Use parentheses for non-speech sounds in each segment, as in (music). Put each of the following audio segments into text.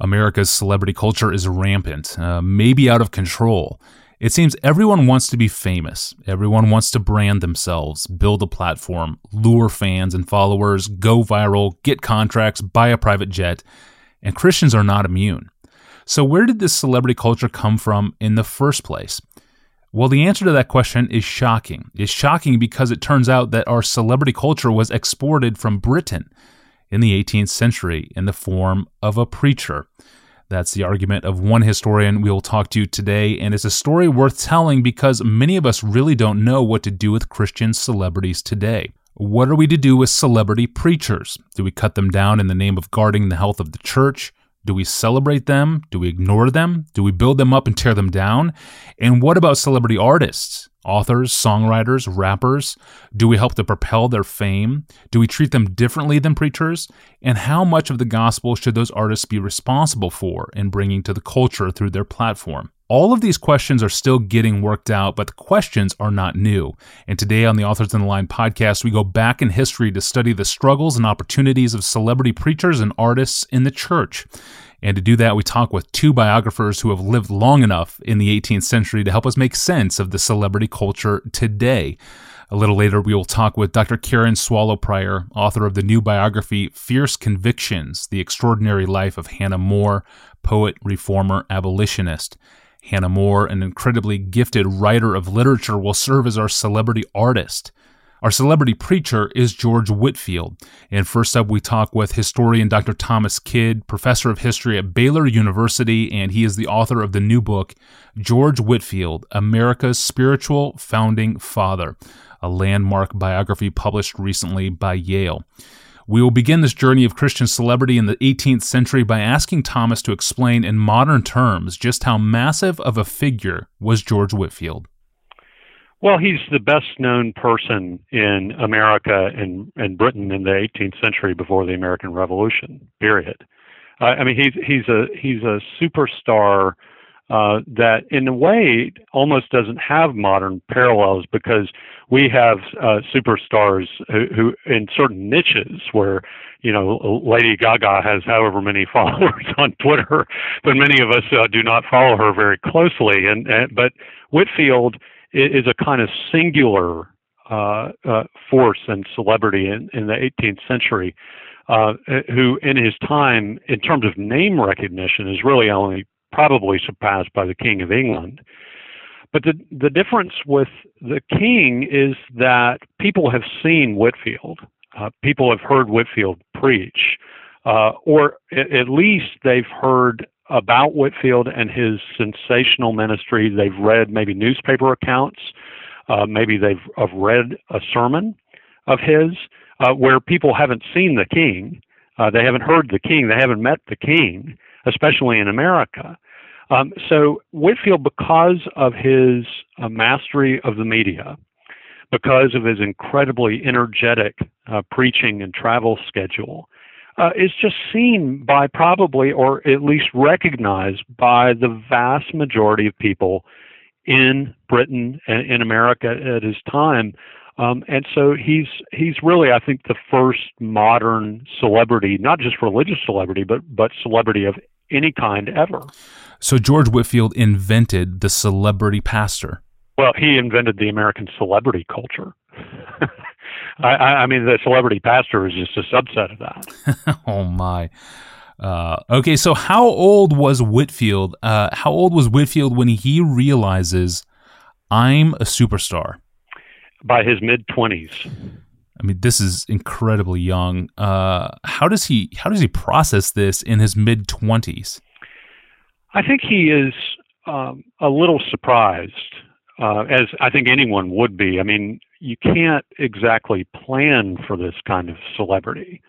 America's celebrity culture is rampant, uh, maybe out of control. It seems everyone wants to be famous. Everyone wants to brand themselves, build a platform, lure fans and followers, go viral, get contracts, buy a private jet. And Christians are not immune. So, where did this celebrity culture come from in the first place? Well, the answer to that question is shocking. It's shocking because it turns out that our celebrity culture was exported from Britain in the 18th century in the form of a preacher. That's the argument of one historian we will talk to today, and it's a story worth telling because many of us really don't know what to do with Christian celebrities today. What are we to do with celebrity preachers? Do we cut them down in the name of guarding the health of the church? Do we celebrate them? Do we ignore them? Do we build them up and tear them down? And what about celebrity artists? authors, songwriters, rappers? Do we help to propel their fame? Do we treat them differently than preachers? And how much of the gospel should those artists be responsible for in bringing to the culture through their platform? All of these questions are still getting worked out, but the questions are not new. And today on the Authors on the Line podcast, we go back in history to study the struggles and opportunities of celebrity preachers and artists in the church. And to do that, we talk with two biographers who have lived long enough in the 18th century to help us make sense of the celebrity culture today. A little later, we will talk with Dr. Karen Swallow Prior, author of the new biography Fierce Convictions The Extraordinary Life of Hannah More, poet, reformer, abolitionist. Hannah More, an incredibly gifted writer of literature, will serve as our celebrity artist. Our celebrity preacher is George Whitefield. And first up, we talk with historian Dr. Thomas Kidd, professor of history at Baylor University, and he is the author of the new book, George Whitefield America's Spiritual Founding Father, a landmark biography published recently by Yale. We will begin this journey of Christian celebrity in the 18th century by asking Thomas to explain in modern terms just how massive of a figure was George Whitefield. Well, he's the best known person in America and, and Britain in the 18th century before the American Revolution. Period. Uh, I mean, he's he's a he's a superstar uh, that, in a way, almost doesn't have modern parallels because we have uh, superstars who, who, in certain niches, where you know Lady Gaga has however many (laughs) followers on Twitter, but many of us uh, do not follow her very closely. And, and but Whitefield is a kind of singular uh, uh, force and celebrity in, in the 18th century, uh, who in his time, in terms of name recognition, is really only probably surpassed by the King of England. But the, the difference with the king is that people have seen Whitefield, Uh, people have heard Whitefield preach, uh, or at least they've heard about Whitefield and his sensational ministry. They've read maybe newspaper accounts, uh, maybe they've have read a sermon of his uh, where people haven't seen the king, uh, they haven't heard the king, they haven't met the king, especially in America. Um, so Whitefield, because of his uh, mastery of the media, because of his incredibly energetic uh, preaching and travel schedule, uh, is just seen by probably, or at least recognized by the vast majority of people in Britain and in America at his time. Um, and so he's he's really, I think, the first modern celebrity, not just religious celebrity, but but celebrity of any kind ever. So George Whitefield invented the celebrity pastor. Well, he invented the American celebrity culture. (laughs) I, I mean, the celebrity pastor is just a subset of that. (laughs) oh my. Uh, okay, so how old was Whitefield? Uh, how old was Whitefield when he realizes I'm a superstar? By his mid twenties. I mean, this is incredibly young. Uh, how does he how does he process this in his mid twenties? I think he is um, a little surprised, uh, as I think anyone would be. I mean, you can't exactly plan for this kind of celebrity.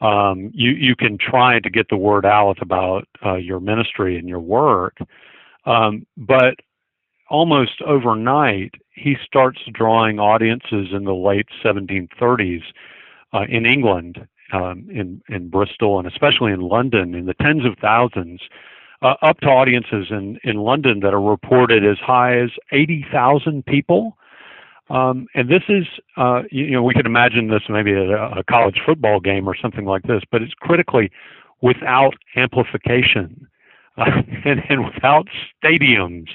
Um, you you can try to get the word out about uh, your ministry and your work, um, but almost overnight he starts drawing audiences in the late 1730s uh, in England, um, in in Bristol, and especially in London, in the tens of thousands. Uh, up to audiences in, in London that are reported as high as 80,000 people um, and this is, uh, you, know, we could imagine this maybe at a, a, college football game or something like this, but it's critically without amplification (laughs) and, and, without stadiums.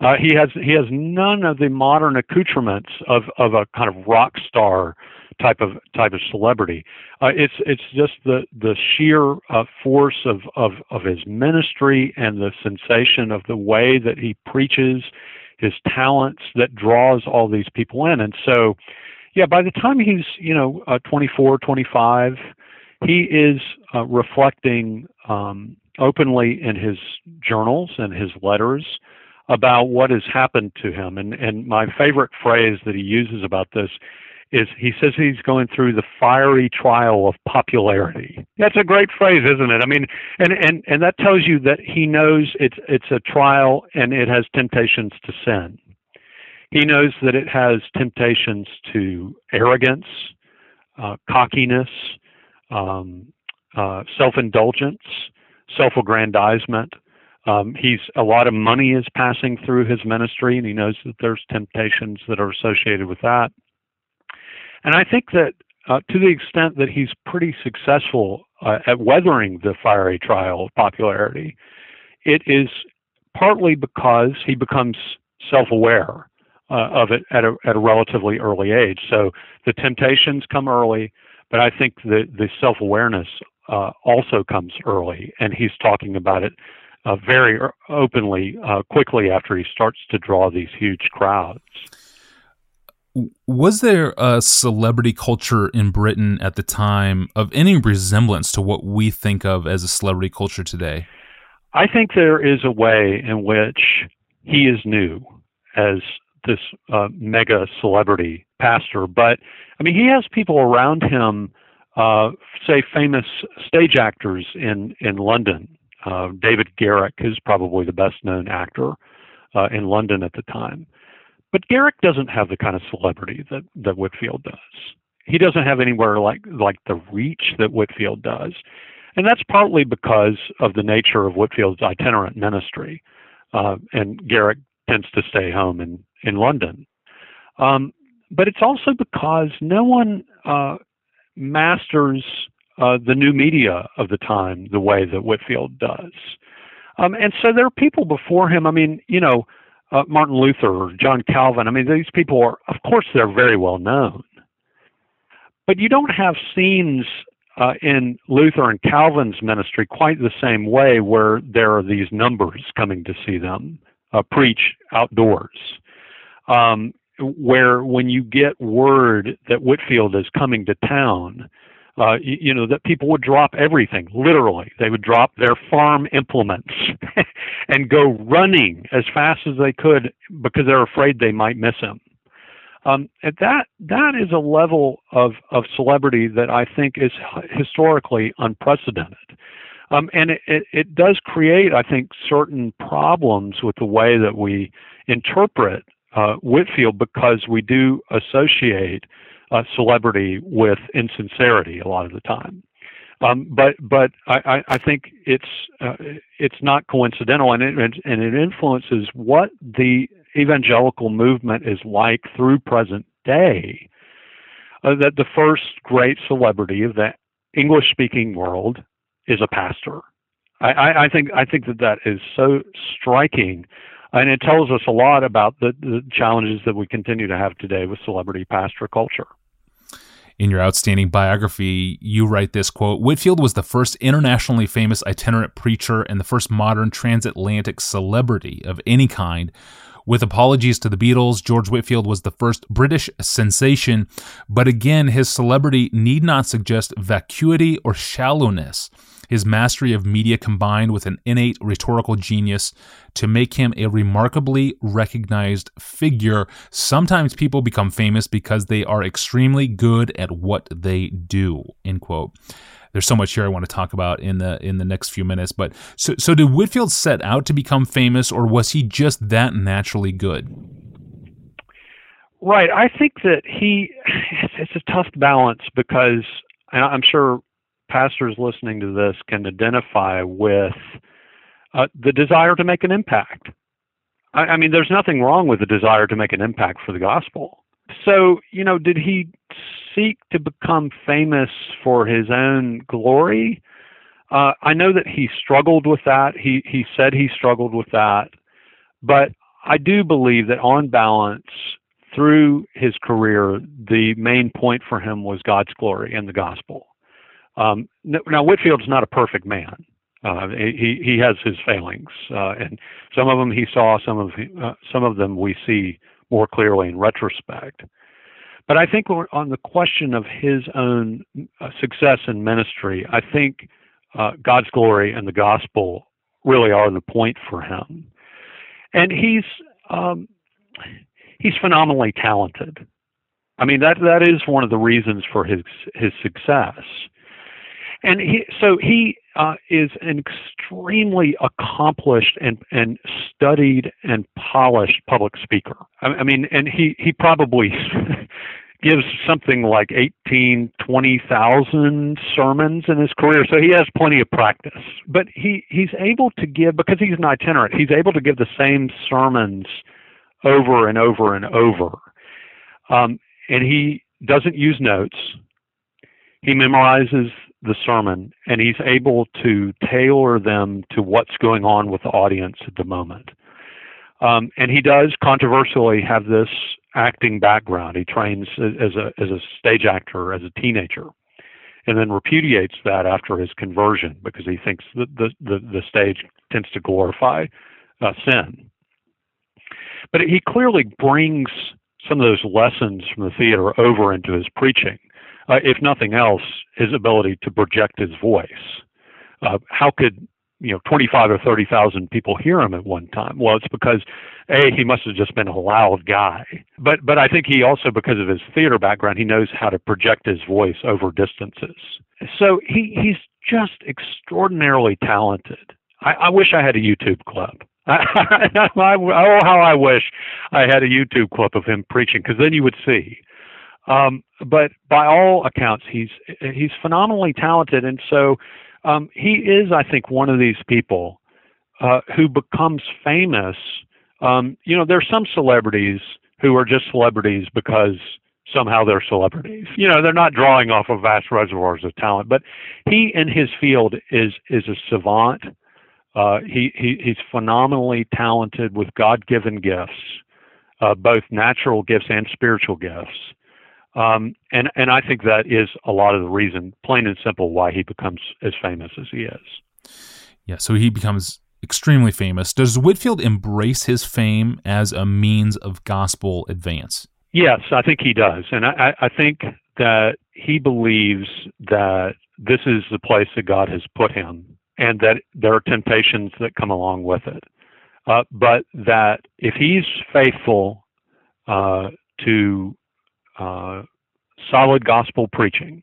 Uh, he has he has none of the modern accoutrements of, of a kind of rock star type of type of celebrity. Uh, it's it's just the the sheer uh, force of, of of his ministry and the sensation of the way that he preaches, his talents that draws all these people in. And so, yeah, by the time he's you know uh, 24, 25, he is uh, reflecting um, openly in his journals and his letters about what has happened to him. And and my favorite phrase that he uses about this is he says he's going through the fiery trial of popularity. That's a great phrase, isn't it? I mean, and and and that tells you that he knows it's it's a trial and it has temptations to sin. He knows that it has temptations to arrogance, uh, cockiness, um, uh, self-indulgence, self-aggrandizement. Um, he's a lot of money is passing through his ministry, and he knows that there's temptations that are associated with that. And I think that uh, to the extent that he's pretty successful uh, at weathering the fiery trial of popularity, it is partly because he becomes self-aware uh, of it at a, at a relatively early age. So the temptations come early, but I think the, the self-awareness uh, also comes early, and he's talking about it uh, very openly uh, quickly after he starts to draw these huge crowds was there a celebrity culture in Britain at the time of any resemblance to what we think of as a celebrity culture today? I think there is a way in which he is new as this uh, mega celebrity pastor, but I mean, he has people around him, uh, say, famous stage actors in in London. Uh, David Garrick is probably the best known actor uh, in London at the time. But Garrick doesn't have the kind of celebrity that, that Whitefield does. He doesn't have anywhere like like the reach that Whitefield does. And that's partly because of the nature of Whitefield's itinerant ministry. Uh, and Garrick tends to stay home in, in London. Um, but it's also because no one uh, masters uh, the new media of the time the way that Whitefield does. Um, and so there are people before him. I mean, you know, uh, Martin Luther or John Calvin. I mean, these people are, of course, they're very well known. But you don't have scenes uh, in Luther and Calvin's ministry quite the same way where there are these numbers coming to see them uh, preach outdoors. Um, where when you get word that Whitefield is coming to town, uh, you, you, know, that people would drop everything, literally. They would drop their farm implements (laughs) and go running as fast as they could because they're afraid they might miss him. Um, and that that is a level of, of celebrity that I think is historically unprecedented. Um, and it, it, it does create, I think, certain problems with the way that we interpret uh, Whitefield because we do associate uh, celebrity with insincerity a lot of the time. Um, but but I, I think it's uh, it's not coincidental, and it and it influences what the evangelical movement is like through present day. Uh, that the first great celebrity of the English-speaking world is a pastor. I, I, I think I think that that is so striking and it tells us a lot about the, the challenges that we continue to have today with celebrity pastor culture. In your outstanding biography, you write this quote Whitefield was the first internationally famous itinerant preacher and the first modern transatlantic celebrity of any kind. With apologies to the Beatles, George Whitefield was the first British sensation, but again, his celebrity need not suggest vacuity or shallowness his mastery of media combined with an innate rhetorical genius to make him a remarkably recognized figure. Sometimes people become famous because they are extremely good at what they do. End quote. There's so much here I want to talk about in the in the next few minutes. But so so did Whitefield set out to become famous, or was he just that naturally good? Right. I think that he (laughs) it's a tough balance because I'm sure pastors listening to this can identify with uh, the desire to make an impact. I, I mean, there's nothing wrong with the desire to make an impact for the gospel. So, you know, did he seek to become famous for his own glory? Uh, I know that he struggled with that. He he said he struggled with that, but I do believe that on balance, through his career, the main point for him was God's glory and the gospel. Um, now Whitefield's not a perfect man. Uh, he he has his failings, uh, and some of them he saw, some of uh, some of them we see more clearly in retrospect. But I think on the question of his own uh, success in ministry, I think uh, God's glory and the gospel really are the point for him. And he's um, he's phenomenally talented. I mean that that is one of the reasons for his his success. And he so he uh, is an extremely accomplished and and studied and polished public speaker. I, I mean, and he he probably (laughs) gives something like 18, 20,000 sermons in his career. So he has plenty of practice. But he, he's able to give, because he's an itinerant, he's able to give the same sermons over and over and over. Um, and he doesn't use notes. He memorizes the sermon and he's able to tailor them to what's going on with the audience at the moment. Um, and he does controversially have this acting background. He trains as a as a stage actor as a teenager, and then repudiates that after his conversion because he thinks that the the, the stage tends to glorify uh, sin. But he clearly brings some of those lessons from the theater over into his preaching. Uh, if nothing else, his ability to project his voice. Uh, how could you know 25 or 30,000 people hear him at one time? Well, it's because a he must have just been a loud guy, but but I think he also because of his theater background, he knows how to project his voice over distances. So he he's just extraordinarily talented. I, I wish I had a YouTube clip. (laughs) I, I, I, oh, how I wish I had a YouTube clip of him preaching, because then you would see. Um, but by all accounts, he's he's phenomenally talented, and so um, he is, I think, one of these people uh, who becomes famous. Um, you know, there's some celebrities who are just celebrities because somehow they're celebrities. You know, they're not drawing off of vast reservoirs of talent, but he in his field is is a savant uh, he, he, he's phenomenally talented with God given gifts, uh, both natural gifts and spiritual gifts. Um, and, and I think that is a lot of the reason, plain and simple, why he becomes as famous as he is. Yeah, so he becomes extremely famous. Does Whitefield embrace his fame as a means of gospel advance? Yes, I think he does. And I, I think that he believes that this is the place that God has put him and that there are temptations that come along with it. Uh, but that if he's faithful uh, to uh, solid gospel preaching,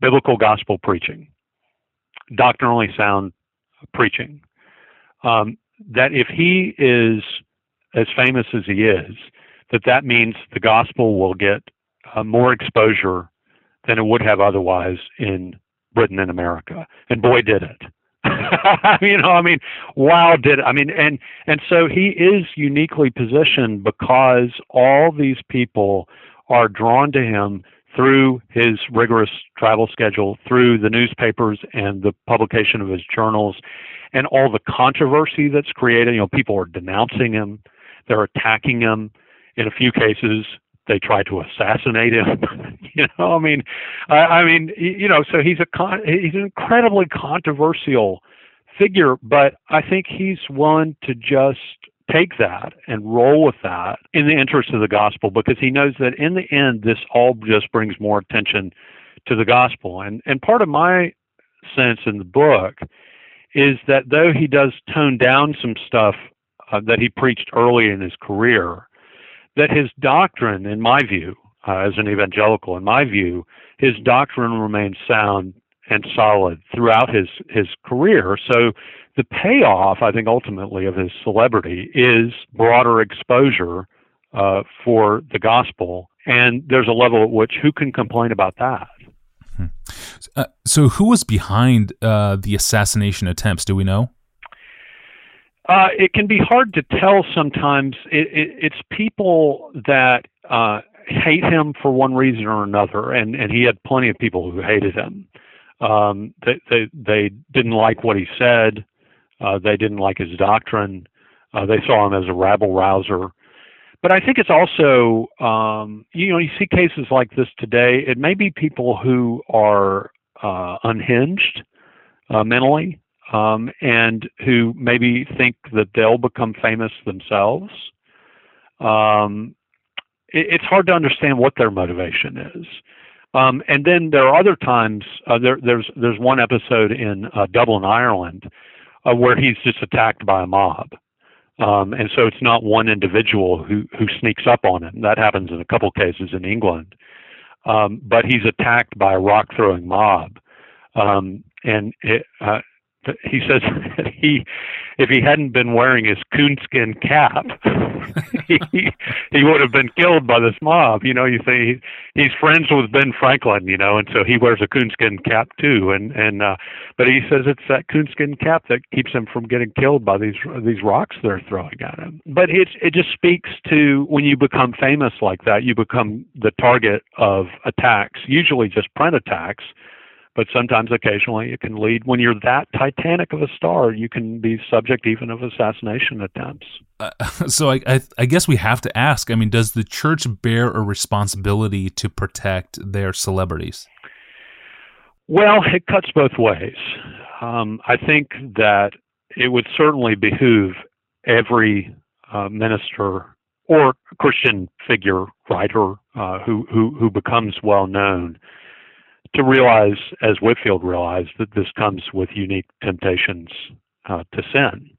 biblical gospel preaching, doctrinally sound preaching, um, that if he is as famous as he is, that that means the gospel will get uh, more exposure than it would have otherwise in Britain and America. And boy, did it. (laughs) you know, I mean, wow, did it. I mean, and and so he is uniquely positioned because all these people are drawn to him through his rigorous travel schedule, through the newspapers and the publication of his journals, and all the controversy that's created. You know, people are denouncing him, they're attacking him. In a few cases, they try to assassinate him. (laughs) you know, I mean, I, I mean, you know, so he's a con- he's an incredibly controversial figure, but I think he's one to just take that and roll with that in the interest of the gospel because he knows that in the end this all just brings more attention to the gospel. And and part of my sense in the book is that though he does tone down some stuff uh, that he preached early in his career, that his doctrine, in my view, uh, as an evangelical, in my view, his doctrine remains sound and solid throughout his his career. So the payoff, I think, ultimately of his celebrity is broader exposure uh, for the gospel, and there's a level at which who can complain about that? Hmm. Uh, so, who was behind uh, the assassination attempts? Do we know? Uh, it can be hard to tell sometimes. It, it, it's people that uh, hate him for one reason or another, and, and he had plenty of people who hated him. Um, they, they they didn't like what he said. Uh, they didn't like his doctrine. Uh, they saw him as a rabble rouser. But I think it's also, um, you know, you see cases like this today. It may be people who are uh, unhinged uh, mentally um, and who maybe think that they'll become famous themselves. Um, it, it's hard to understand what their motivation is. Um, and then there are other times. Uh, there, there's there's one episode in uh, Dublin, Ireland, uh, where he's just attacked by a mob, um, and so it's not one individual who who sneaks up on him. That happens in a couple cases in England, um, but he's attacked by a rock throwing mob, um, and it, uh, he says (laughs) he if he hadn't been wearing his coonskin cap (laughs) he he would have been killed by this mob. You know you say he's friends with ben franklin you know and so he wears a coonskin cap too. And and uh but he says it's that coonskin cap that keeps him from getting killed by these these rocks they're throwing at him. But it it just speaks to when you become famous like that you become the target of attacks usually just print attacks but sometimes occasionally it can lead when you're that titanic of a star you can be subject even of assassination attempts. Uh, (laughs) so I, I, I guess we have to ask i mean does the church bear a responsibility to protect their celebrities? Well it cuts both ways. Um, i think that it would certainly behoove every uh, minister or christian figure writer uh, who, who who becomes well known to realize, as Whitefield realized, that this comes with unique temptations uh, to sin.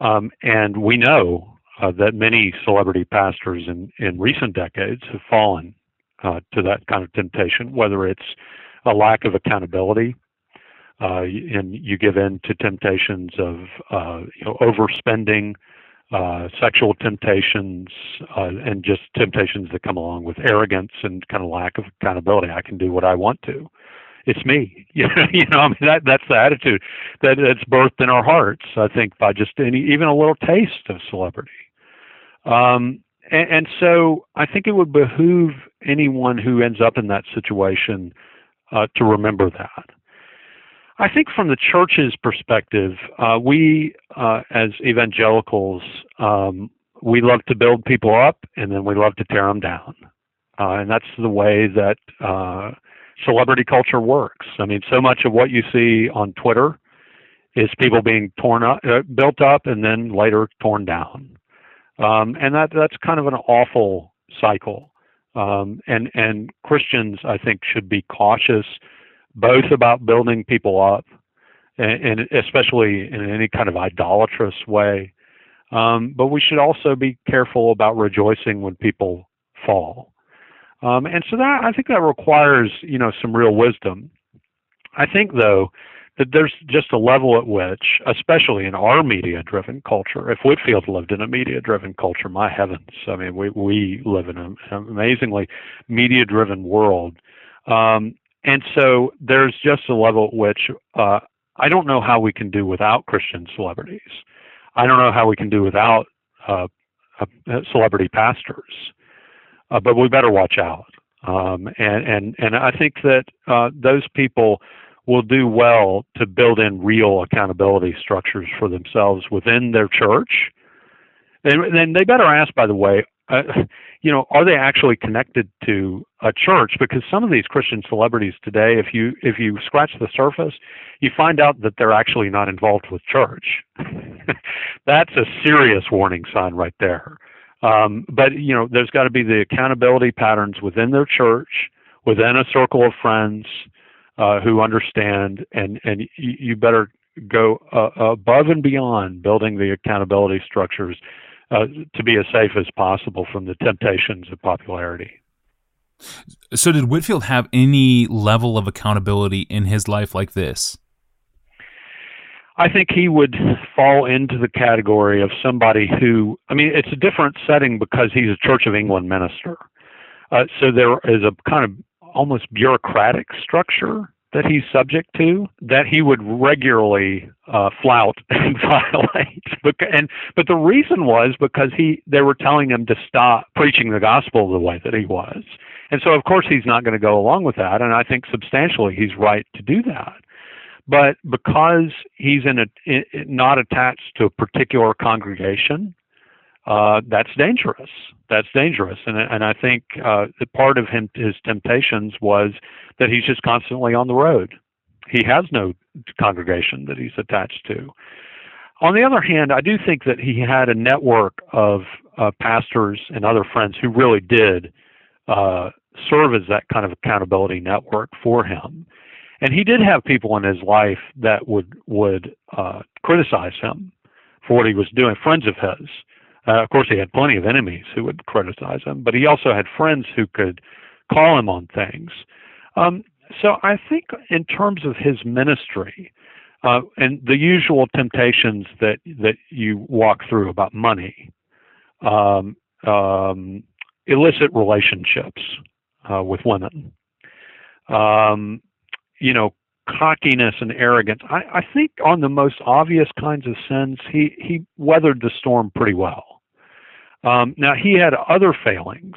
Um, and we know uh, that many celebrity pastors in, in recent decades have fallen uh, to that kind of temptation, whether it's a lack of accountability, uh, and you give in to temptations of uh, you know, overspending, uh, sexual temptations uh, and just temptations that come along with arrogance and kind of lack of accountability. I can do what I want to. It's me. (laughs) You know, I mean, that that's the attitude that that's birthed in our hearts. I think by just any even a little taste of celebrity. Um, and, and so I think it would behoove anyone who ends up in that situation uh, to remember that. I think from the church's perspective, uh, we uh, as evangelicals, um, we love to build people up and then we love to tear them down. Uh, and that's the way that uh, celebrity culture works. I mean, so much of what you see on Twitter is people being torn up, uh, built up, and then later torn down. Um, and that that's kind of an awful cycle. Um, and and Christians, I think, should be cautious both about building people up, and, and especially in any kind of idolatrous way. Um, but we should also be careful about rejoicing when people fall. Um, and so that I think that requires you know some real wisdom. I think though that there's just a level at which, especially in our media-driven culture, if Whitefield lived in a media-driven culture, my heavens, I mean, we we live in an amazingly media-driven world. Um, and so there's just a level at which uh, I don't know how we can do without Christian celebrities. I don't know how we can do without uh, uh, celebrity pastors. Uh, but we better watch out. Um, and, and, and I think that uh, those people will do well to build in real accountability structures for themselves within their church. And then they better ask, by the way, uh, you know, are they actually connected to a church? Because some of these Christian celebrities today, if you if you scratch the surface, you find out that they're actually not involved with church. (laughs) That's a serious warning sign right there. Um, but you know, there's got to be the accountability patterns within their church, within a circle of friends uh, who understand, and and you better go uh, above and beyond building the accountability structures uh, to be as safe as possible from the temptations of popularity. So, did Whitefield have any level of accountability in his life like this? I think he would fall into the category of somebody who, I mean, it's a different setting because he's a Church of England minister. Uh, so there is a kind of almost bureaucratic structure that he's subject to that he would regularly uh, flout (laughs) and violate. and but the reason was because he they were telling him to stop preaching the gospel the way that he was, And so, of course, he's not going to go along with that. And I think substantially he's right to do that. But because he's in a in, not attached to a particular congregation, uh, that's dangerous. That's dangerous. And and I think uh, part of him his temptations was that he's just constantly on the road. He has no congregation that he's attached to. On the other hand, I do think that he had a network of uh, pastors and other friends who really did uh, serve as that kind of accountability network for him. And he did have people in his life that would would uh, criticize him for what he was doing, friends of his. Uh, of course, he had plenty of enemies who would criticize him, but he also had friends who could call him on things. Um, so I think, in terms of his ministry, uh, and the usual temptations that that you walk through about money, um, um, illicit relationships uh, with women, um, you know, cockiness and arrogance. I, I think on the most obvious kinds of sins, he he weathered the storm pretty well. Um, now he had other failings.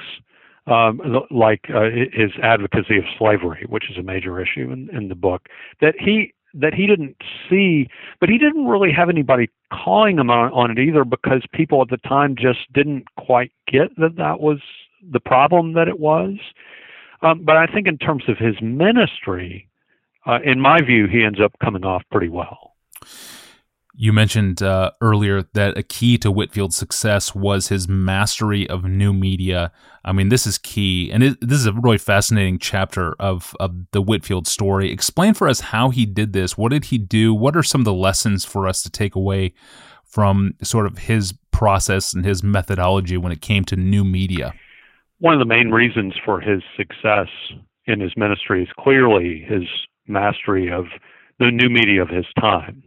Um, like uh, his advocacy of slavery, which is a major issue in, in the book, that he that he didn't see, but he didn't really have anybody calling him on, on it either because people at the time just didn't quite get that that was the problem that it was. Um, but I think in terms of his ministry, uh, in my view, he ends up coming off pretty well. You mentioned uh, earlier that a key to Whitefield's success was his mastery of new media. I mean, this is key, and it, this is a really fascinating chapter of, of the Whitefield story. Explain for us how he did this. What did he do? What are some of the lessons for us to take away from sort of his process and his methodology when it came to new media? One of the main reasons for his success in his ministry is clearly his mastery of the new media of his time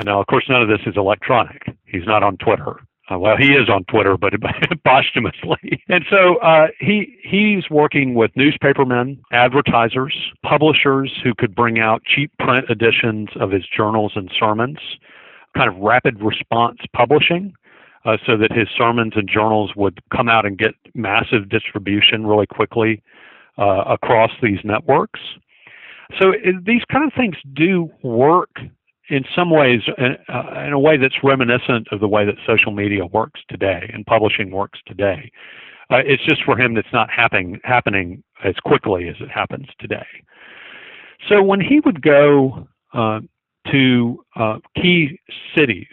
and now, of course, none of this is electronic. He's not on Twitter. Uh, well, he is on Twitter, but (laughs) posthumously. And so uh, he he's working with newspapermen, advertisers, publishers who could bring out cheap print editions of his journals and sermons, kind of rapid response publishing, uh, so that his sermons and journals would come out and get massive distribution really quickly uh, across these networks. So it, these kind of things do work in some ways, in, uh, in, a way that's reminiscent of the way that social media works today and publishing works today. Uh, it's just for him that's not happening happening as quickly as it happens today. So when he would go uh, to uh, key cities,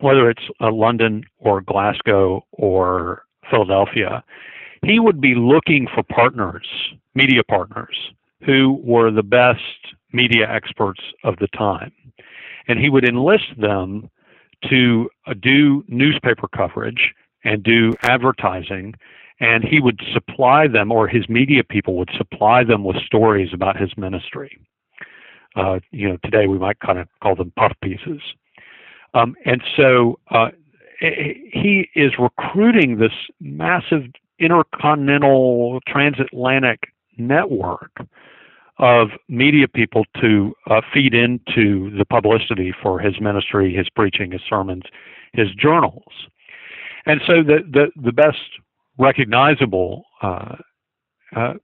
whether it's uh, London or Glasgow or Philadelphia, he would be looking for partners, media partners, who were the best media experts of the time. And he would enlist them to uh, do newspaper coverage and do advertising and he would supply them or his media people would supply them with stories about his ministry. Uh, you know today we might kind of call them puff pieces. Um, and so uh, he is recruiting this massive intercontinental transatlantic network of media people to uh, feed into the publicity for his ministry, his preaching, his sermons, his journals. And so the, the, the best recognizable uh, uh,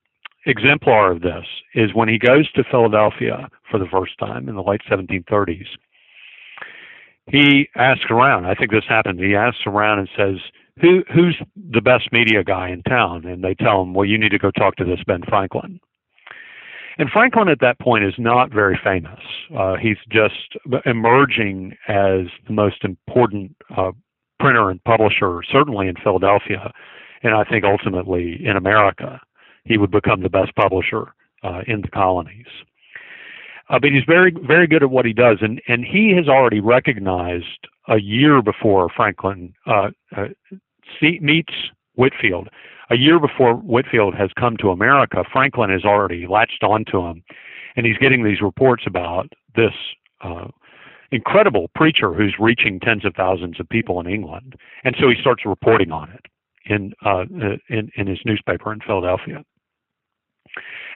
exemplar of this is when he goes to Philadelphia for the first time in the late 1730s. He asks around. I think this happened. He asks around and says, "Who who's the best media guy in town?" And they tell him, "Well, you need to go talk to this Ben Franklin." And Franklin at that point is not very famous. Uh, he's just emerging as the most important uh, printer and publisher, certainly in Philadelphia, and I think ultimately in America. He would become the best publisher uh, in the colonies. Uh, but he's very, very good at what he does, and, and he has already recognized a year before Franklin uh, uh, meets Whitefield a year before Whitefield has come to America, Franklin has already latched onto him, and he's getting these reports about this uh, incredible preacher who's reaching tens of thousands of people in England, and so he starts reporting on it in uh, in, in his newspaper in Philadelphia.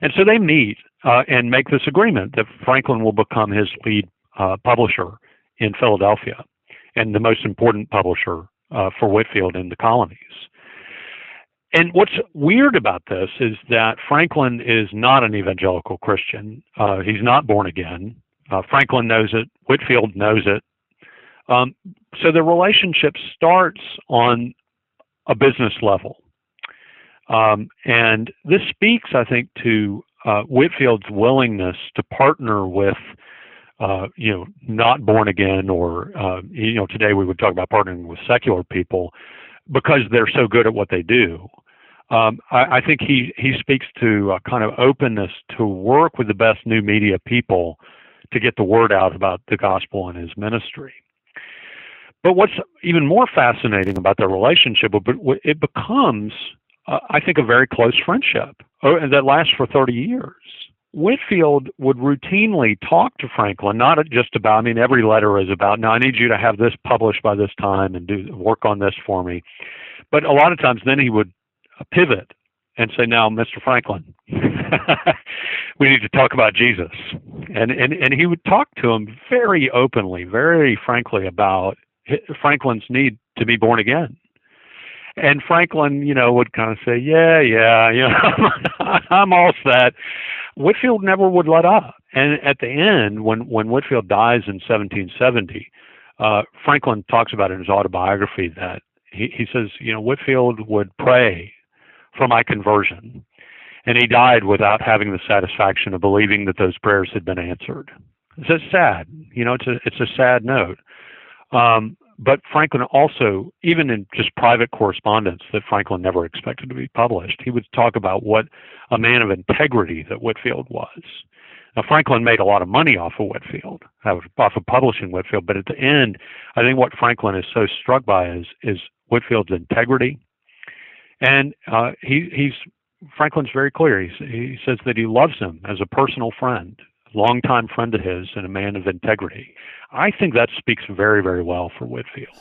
And so they meet uh, and make this agreement that Franklin will become his lead uh, publisher in Philadelphia and the most important publisher uh, for Whitefield in the colonies. And what's weird about this is that Franklin is not an evangelical Christian. Uh, he's not born again. Uh, Franklin knows it. Whitefield knows it. Um, so the relationship starts on a business level. Um, and this speaks, I think, to uh, Whitefield's willingness to partner with, uh, you know, not born again, or uh, you know, today we would talk about partnering with secular people because they're so good at what they do. Um, I, I, think he he speaks to a kind of openness to work with the best new media people to get the word out about the gospel and his ministry. But what's even more fascinating about their relationship, it becomes, uh, I think, a very close friendship oh, that lasts for 30 years. Whitefield would routinely talk to Franklin, not just about, I mean, every letter is about, now I need you to have this published by this time and do work on this for me. But a lot of times then he would pivot and say, now, Mr. Franklin, (laughs) we need to talk about Jesus. And, and, and he would talk to him very openly, very frankly about Franklin's need to be born again. And Franklin, you know, would kind of say, "Yeah, yeah, (laughs) you know, I'm all set." Whitefield never would let up. And at the end, when when Whitefield dies in 1770, uh, Franklin talks about in his autobiography that he, he says, you know, Whitefield would pray for my conversion, and he died without having the satisfaction of believing that those prayers had been answered. It's a sad, you know. It's a it's a sad note. Um, but Franklin also, even in just private correspondence that Franklin never expected to be published, he would talk about what a man of integrity that Whitefield was. Now, Franklin made a lot of money off of Whitefield, off of publishing Whitefield, but at the end, I think what Franklin is so struck by is, is Whitefield's integrity. And uh, he, he's Franklin's very clear. He's, he says that he loves him as a personal friend, longtime friend of his, and a man of integrity. I think that speaks very, very well for Whitefield.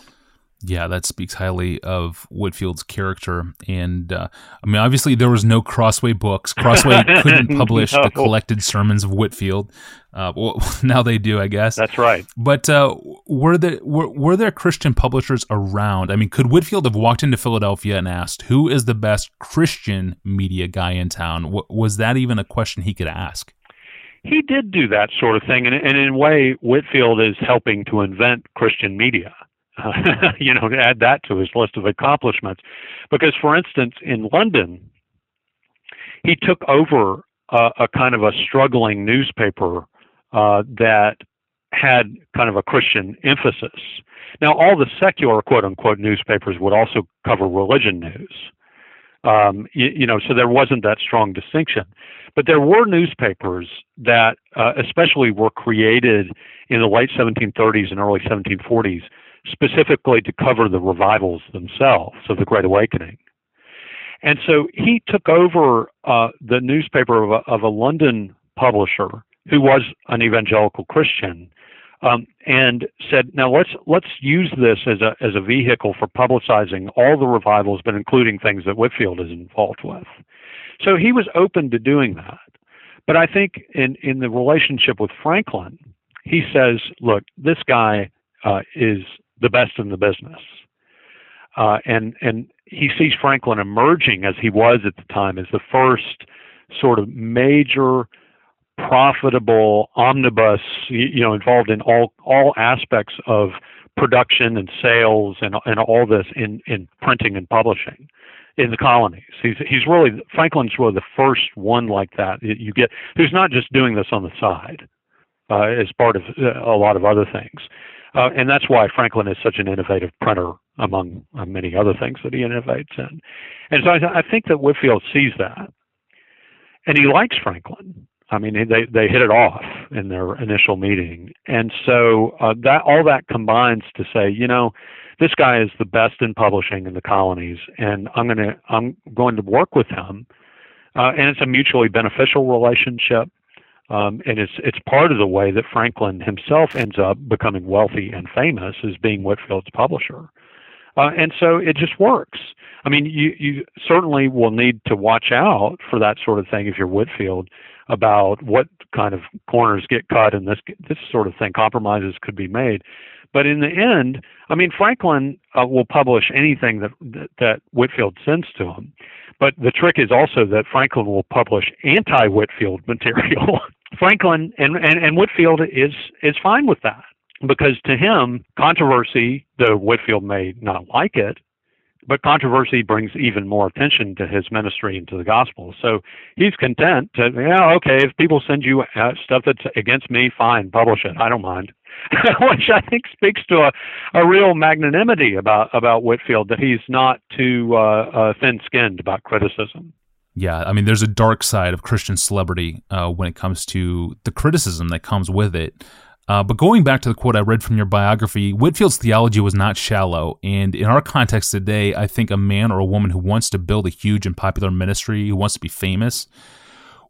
Yeah, that speaks highly of Whitefield's character. And uh, I mean, obviously, there was no Crossway books. Crossway (laughs) couldn't publish no. the collected sermons of Whitefield. Uh, well, (laughs) now they do, I guess. That's right. But uh, were there were, were there Christian publishers around? I mean, could Whitefield have walked into Philadelphia and asked, "Who is the best Christian media guy in town?" W- was that even a question he could ask? he did do that sort of thing, and, and in a way, Whitefield is helping to invent Christian media. Uh, (laughs) you know, to add that to his list of accomplishments, because, for instance, in London, he took over uh, a kind of a struggling newspaper uh, that had kind of a Christian emphasis. Now, all the secular quote unquote newspapers would also cover religion news. Um, you, you, know, so there wasn't that strong distinction. But there were newspapers that, uh, especially, were created in the late 1730s and early 1740s, specifically to cover the revivals themselves of the Great Awakening. And so he took over uh, the newspaper of a, of a London publisher who was an evangelical Christian um, and said, "Now let's let's use this as a as a vehicle for publicizing all the revivals, but including things that Whitefield is involved with." So he was open to doing that. But I think in in the relationship with Franklin, he says, "Look, this guy uh, is the best in the business," uh, and and he sees Franklin emerging as he was at the time as the first sort of major profitable omnibus, you know, involved in all all aspects of production and sales and and all this in in printing and publishing in the colonies. He's he's really Franklin's really the first one like that. You get who's not just doing this on the side uh, as part of uh, a lot of other things, uh, and that's why Franklin is such an innovative printer among uh, many other things that he innovates in. And so I, I think that Whitefield sees that, and he likes Franklin. I mean, they they hit it off in their initial meeting, and so uh, that all that combines to say, you know, this guy is the best in publishing in the colonies, and I'm gonna I'm going to work with him, uh, and it's a mutually beneficial relationship, um, and it's it's part of the way that Franklin himself ends up becoming wealthy and famous as being Whitefield's publisher. Uh, and so it just works. I mean, you, you certainly will need to watch out for that sort of thing if you're Whitefield about what kind of corners get cut and this this sort of thing. Compromises could be made, But in the end, I mean, Franklin uh, will publish anything that, that that Whitefield sends to him. But the trick is also that Franklin will publish anti-Whitefield (laughs) material. Franklin and, and, and Whitefield is is fine with that because to him, controversy, though Whitefield may not like it, but controversy brings even more attention to his ministry and to the gospel. So he's content to, yeah, okay, if people send you uh, stuff that's against me, fine, publish it. I don't mind. (laughs) Which I think speaks to a, a real magnanimity about about Whitefield, that he's not too uh, uh, thin-skinned about criticism. Yeah, I mean, there's a dark side of Christian celebrity uh, when it comes to the criticism that comes with it. Uh, but going back to the quote I read from your biography, Whitefield's theology was not shallow. And in our context today, I think a man or a woman who wants to build a huge and popular ministry, who wants to be famous,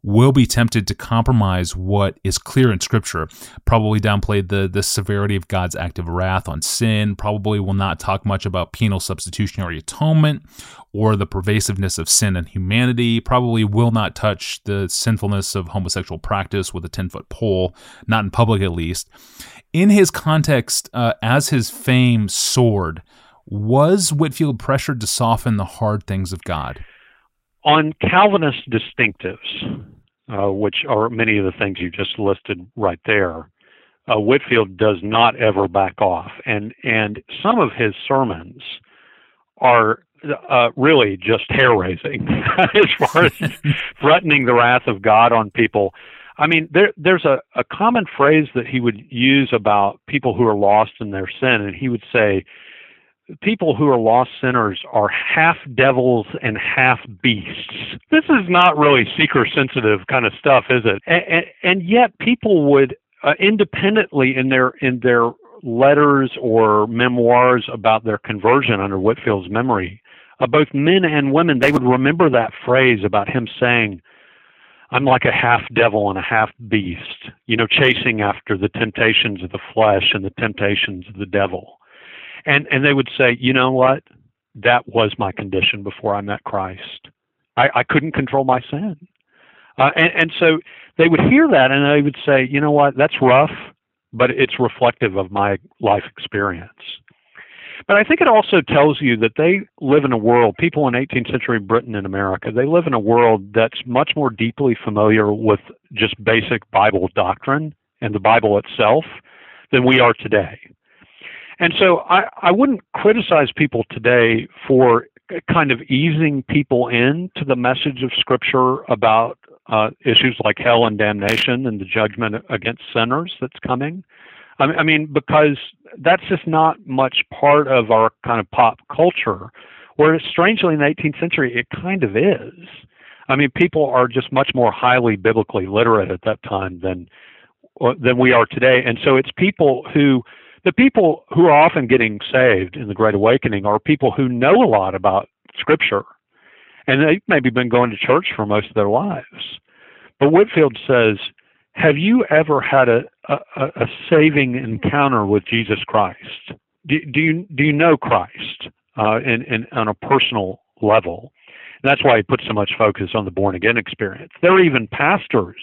will be tempted to compromise what is clear in Scripture. Probably downplay the, the severity of God's active wrath on sin, probably will not talk much about penal substitutionary atonement or the pervasiveness of sin and humanity, probably will not touch the sinfulness of homosexual practice with a 10 foot pole, not in public at least. In his context, uh, as his fame soared, was Whitefield pressured to soften the hard things of God? On Calvinist distinctives, uh, which are many of the things you just listed right there, uh, Whitefield does not ever back off, and and some of his sermons are uh, really just hair raising (laughs) as far as (laughs) threatening the wrath of God on people. I mean, there, there's a, a common phrase that he would use about people who are lost in their sin, and he would say, people who are lost sinners are half devils and half beasts. This is not really seeker sensitive kind of stuff, is it? And, and, and yet people would uh, independently in their in their letters or memoirs about their conversion under Whitefield's memory, uh, both men and women, they would remember that phrase about him saying, I'm like a half devil and a half beast, you know, chasing after the temptations of the flesh and the temptations of the devil and and they would say, you know what, that was my condition before I met Christ. I, I couldn't control my sin, uh, and, and so they would hear that and they would say, you know what, that's rough, but it's reflective of my life experience. But I think it also tells you that they live in a world, people in 18th century Britain and America, they live in a world that's much more deeply familiar with just basic Bible doctrine and the Bible itself than we are today. And so I, I wouldn't criticize people today for kind of easing people into the message of Scripture about uh, issues like hell and damnation and the judgment against sinners that's coming. I mean, because that's just not much part of our kind of pop culture. Whereas, strangely, in the 18th century, it kind of is. I mean, people are just much more highly biblically literate at that time than than we are today, and so it's people who the people who are often getting saved in the Great Awakening are people who know a lot about Scripture, and they've maybe been going to church for most of their lives. But Whitefield says, "Have you ever had a, a, a saving encounter with Jesus Christ? Do, do you do you know Christ uh, in, in on a personal level?" And that's why he puts so much focus on the born again experience. There are even pastors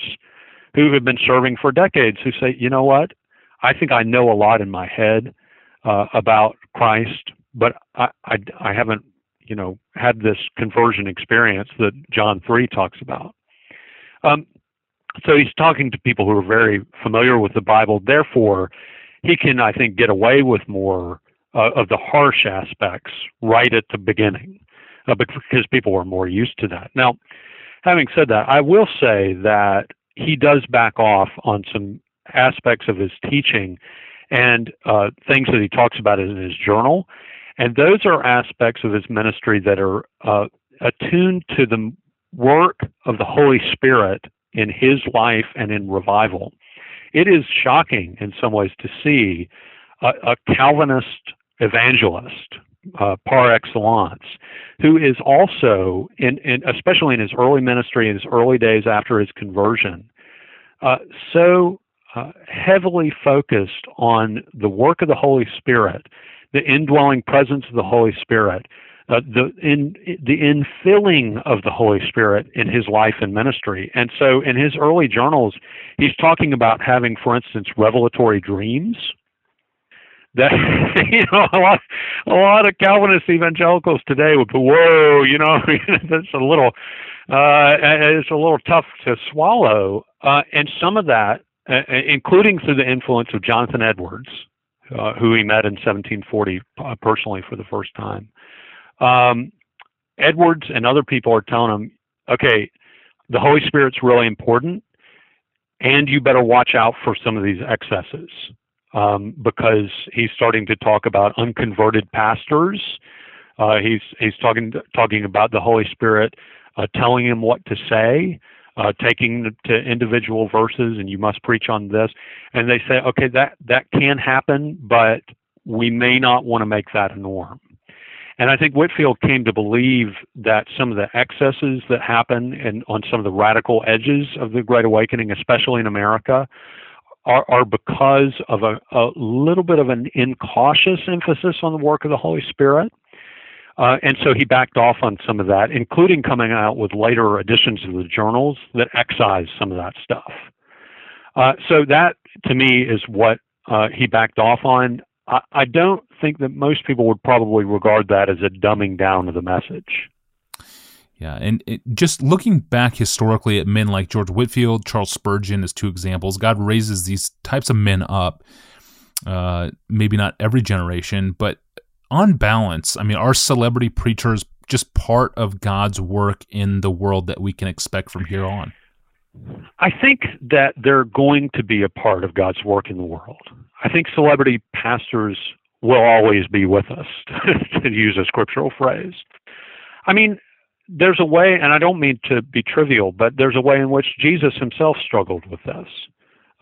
who have been serving for decades who say, "You know what? I think I know a lot in my head uh, about Christ, but I, I, I haven't, you know, had this conversion experience that John 3 talks about. Um, so he's talking to people who are very familiar with the Bible. Therefore, he can, I think, get away with more uh, of the harsh aspects right at the beginning uh, because people are more used to that. Now, having said that, I will say that he does back off on some aspects of his teaching and uh, things that he talks about in his journal. And those are aspects of his ministry that are uh, attuned to the work of the Holy Spirit in his life and in revival. It is shocking in some ways to see a, a Calvinist evangelist uh, par excellence, who is also, in, in, especially in his early ministry, in his early days after his conversion, uh, so uh, heavily focused on the work of the Holy Spirit, the indwelling presence of the Holy Spirit, uh, the in the infilling of the Holy Spirit in his life and ministry. And so, in his early journals, he's talking about having, for instance, revelatory dreams. that (laughs) you know a lot a lot of Calvinist evangelicals today would go, whoa, you know, (laughs) that's a little uh, it's a little tough to swallow, uh, and some of that, uh, including through the influence of Jonathan Edwards, uh, who he met in 1740 uh, personally for the first time. Um, Edwards and other people are telling him, okay, the Holy Spirit's really important, and you better watch out for some of these excesses um, because he's starting to talk about unconverted pastors. Uh, he's he's talking talking about the Holy Spirit uh, telling him what to say, uh, taking to individual verses, and you must preach on this. And they say, okay, that that can happen, but we may not want to make that a norm. And I think Whitefield came to believe that some of the excesses that happen and on some of the radical edges of the Great Awakening, especially in America, are, are because of a, a, little bit of an incautious emphasis on the work of the Holy Spirit. Uh, and so he backed off on some of that, including coming out with later editions of the journals that excise some of that stuff. Uh, so that, to me, is what uh, he backed off on. I, I don't think that most people would probably regard that as a dumbing down of the message. Yeah, and it, just looking back historically at men like George Whitefield, Charles Spurgeon as two examples, God raises these types of men up. Uh, maybe not every generation, but on balance, I mean, are celebrity preachers just part of God's work in the world that we can expect from here on? I think that they're going to be a part of God's work in the world. I think celebrity pastors will always be with us, (laughs) to use a scriptural phrase. I mean, there's a way, and I don't mean to be trivial, but there's a way in which Jesus himself struggled with this.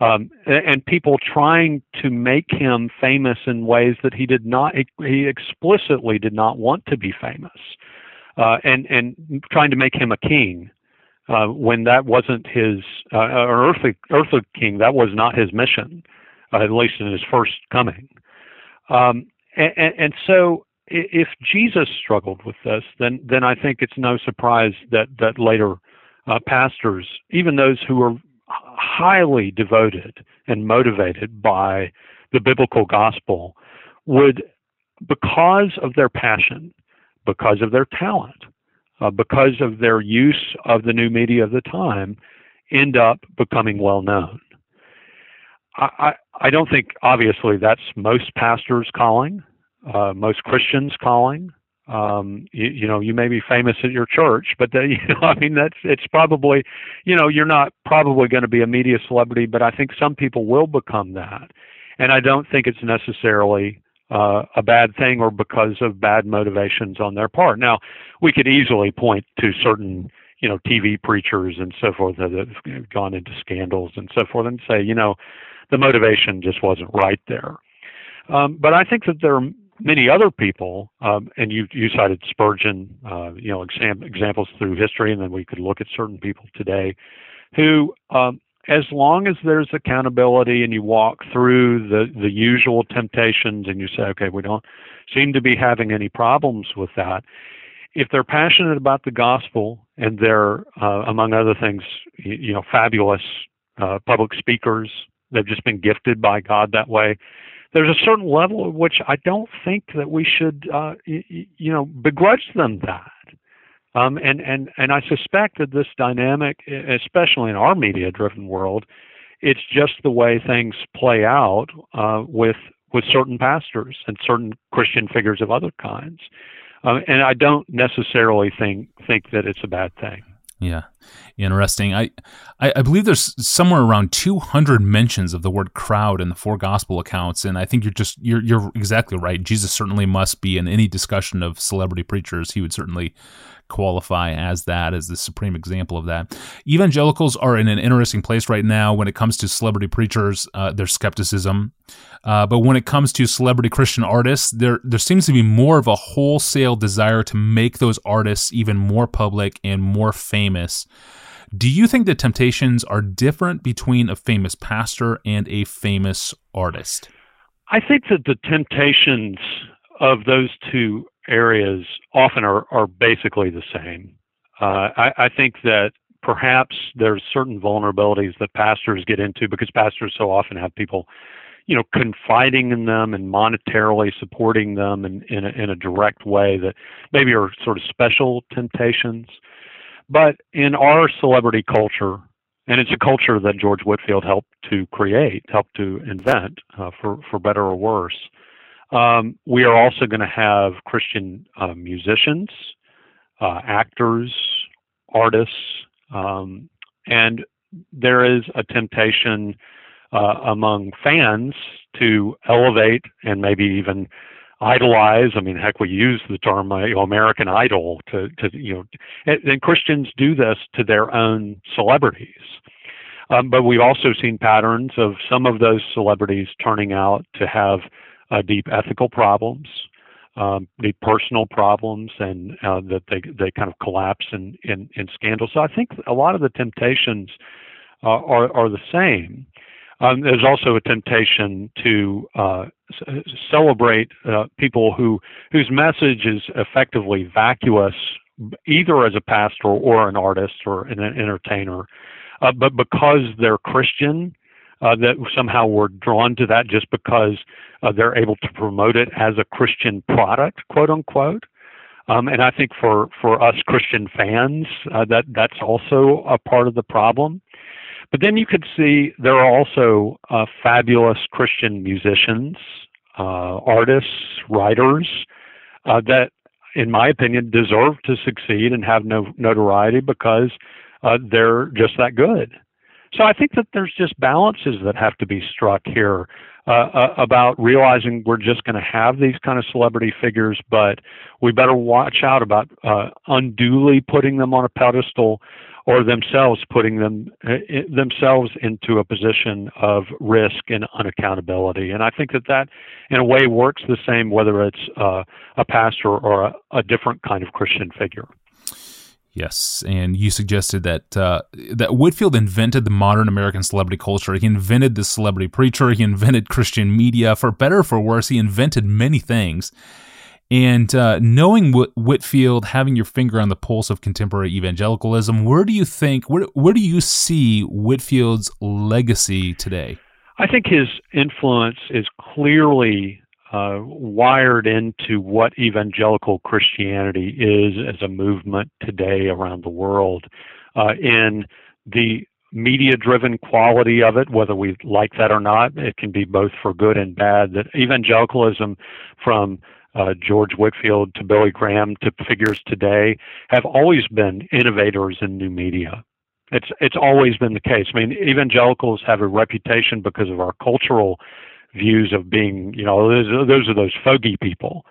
Um, and people trying to make him famous in ways that he did not, he explicitly did not want to be famous, uh, and and trying to make him a king uh, when that wasn't his, uh, an earthly earthly king. That was not his mission, uh, at least in his first coming. Um, and, and, so if Jesus struggled with this, then then I think it's no surprise that that later uh, pastors, even those who are highly devoted and motivated by the biblical gospel, would, because of their passion, because of their talent, uh, because of their use of the new media of the time, end up becoming well known. I, I, I don't think, obviously, that's most pastors' calling uh, most Christians calling. Um, you, you, know, you may be famous at your church, but the, (laughs) you know, I mean, that's it's probably, you know, you're not probably going to be a media celebrity, but I think some people will become that, and I don't think it's necessarily uh, a bad thing or because of bad motivations on their part. Now, we could easily point to certain, you know, TV preachers and so forth that have gone into scandals and so forth, and say, you know, the motivation just wasn't right there. Um, but I think that there are many other people, um, and you you cited Spurgeon, uh, you know, exam- examples through history, and then we could look at certain people today, who, um, as long as there's accountability and you walk through the the usual temptations, and you say, okay, we don't seem to be having any problems with that. If they're passionate about the gospel and they're, uh, among other things, you, you know, fabulous uh, public speakers, they've just been gifted by God that way there's a certain level of which I don't think that we should, uh, you, you know, begrudge them that. Um, and, and, and I suspect that this dynamic, especially in our media driven world, it's just the way things play out uh, with, with certain pastors and certain Christian figures of other kinds. Um, and I don't necessarily think, think that it's a bad thing. Yeah, interesting. I, I, I believe there's somewhere around 200 mentions of the word crowd in the four gospel accounts, and I think you're just you're you're exactly right. Jesus certainly must be in any discussion of celebrity preachers. He would certainly qualify as that, as the supreme example of that. Evangelicals are in an interesting place right now when it comes to celebrity preachers, uh, their skepticism. Uh, but when it comes to celebrity Christian artists, there there seems to be more of a wholesale desire to make those artists even more public and more famous. Do you think the temptations are different between a famous pastor and a famous artist? I think that the temptations of those two areas often are, are basically the same. Uh, I, I think that perhaps there's certain vulnerabilities that pastors get into because pastors so often have people, you know, confiding in them and monetarily supporting them in, in, a, in a direct way that maybe are sort of special temptations. But in our celebrity culture, and it's a culture that George Whitefield helped to create, helped to invent, uh, for for better or worse. Um, we are also going to have Christian uh, musicians, uh, actors, artists, um, and there is a temptation uh, among fans to elevate and maybe even idolize. I mean, heck, we use the term uh, American Idol to, to you know, and, and, Christians do this to their own celebrities. Um, but we've also seen patterns of some of those celebrities turning out to have uh, deep ethical problems, um, deep personal problems, and uh, that they they kind of collapse in, in in scandal. So I think a lot of the temptations uh, are are the same. Um, there's also a temptation to uh, c- celebrate uh, people who whose message is effectively vacuous, either as a pastor or an artist or an entertainer, uh, but because they're Christian, uh, that somehow we're drawn to that just because uh, they're able to promote it as a Christian product, quote unquote. Um, and I think for for us Christian fans, uh, that that's also a part of the problem. But then you could see there are also uh, fabulous Christian musicians, uh, artists, writers uh, that, in my opinion, deserve to succeed and have no notoriety because uh, they're just that good. So I think that there's just balances that have to be struck here uh, uh, about realizing we're just going to have these kind of celebrity figures, but we better watch out about uh, unduly putting them on a pedestal or themselves putting them uh, themselves into a position of risk and unaccountability. And I think that that, in a way, works the same whether it's uh, a pastor or a, a, different kind of Christian figure. Yes, and you suggested that uh, that Whitefield invented the modern American celebrity culture. He invented the celebrity preacher. He invented Christian media. For better or for worse, he invented many things. And uh, knowing Whitefield, having your finger on the pulse of contemporary evangelicalism, where do you think, where, where do you see Whitefield's legacy today? I think his influence is clearly uh, wired into what evangelical Christianity is as a movement today around the world. Uh, in the media driven quality of it, whether we like that or not, it can be both for good and bad. That evangelicalism from uh, George Whitefield to Billy Graham to figures today have always been innovators in new media. It's it's always been the case. I mean, evangelicals have a reputation because of our cultural views of being, you know, those, those are those fogey people.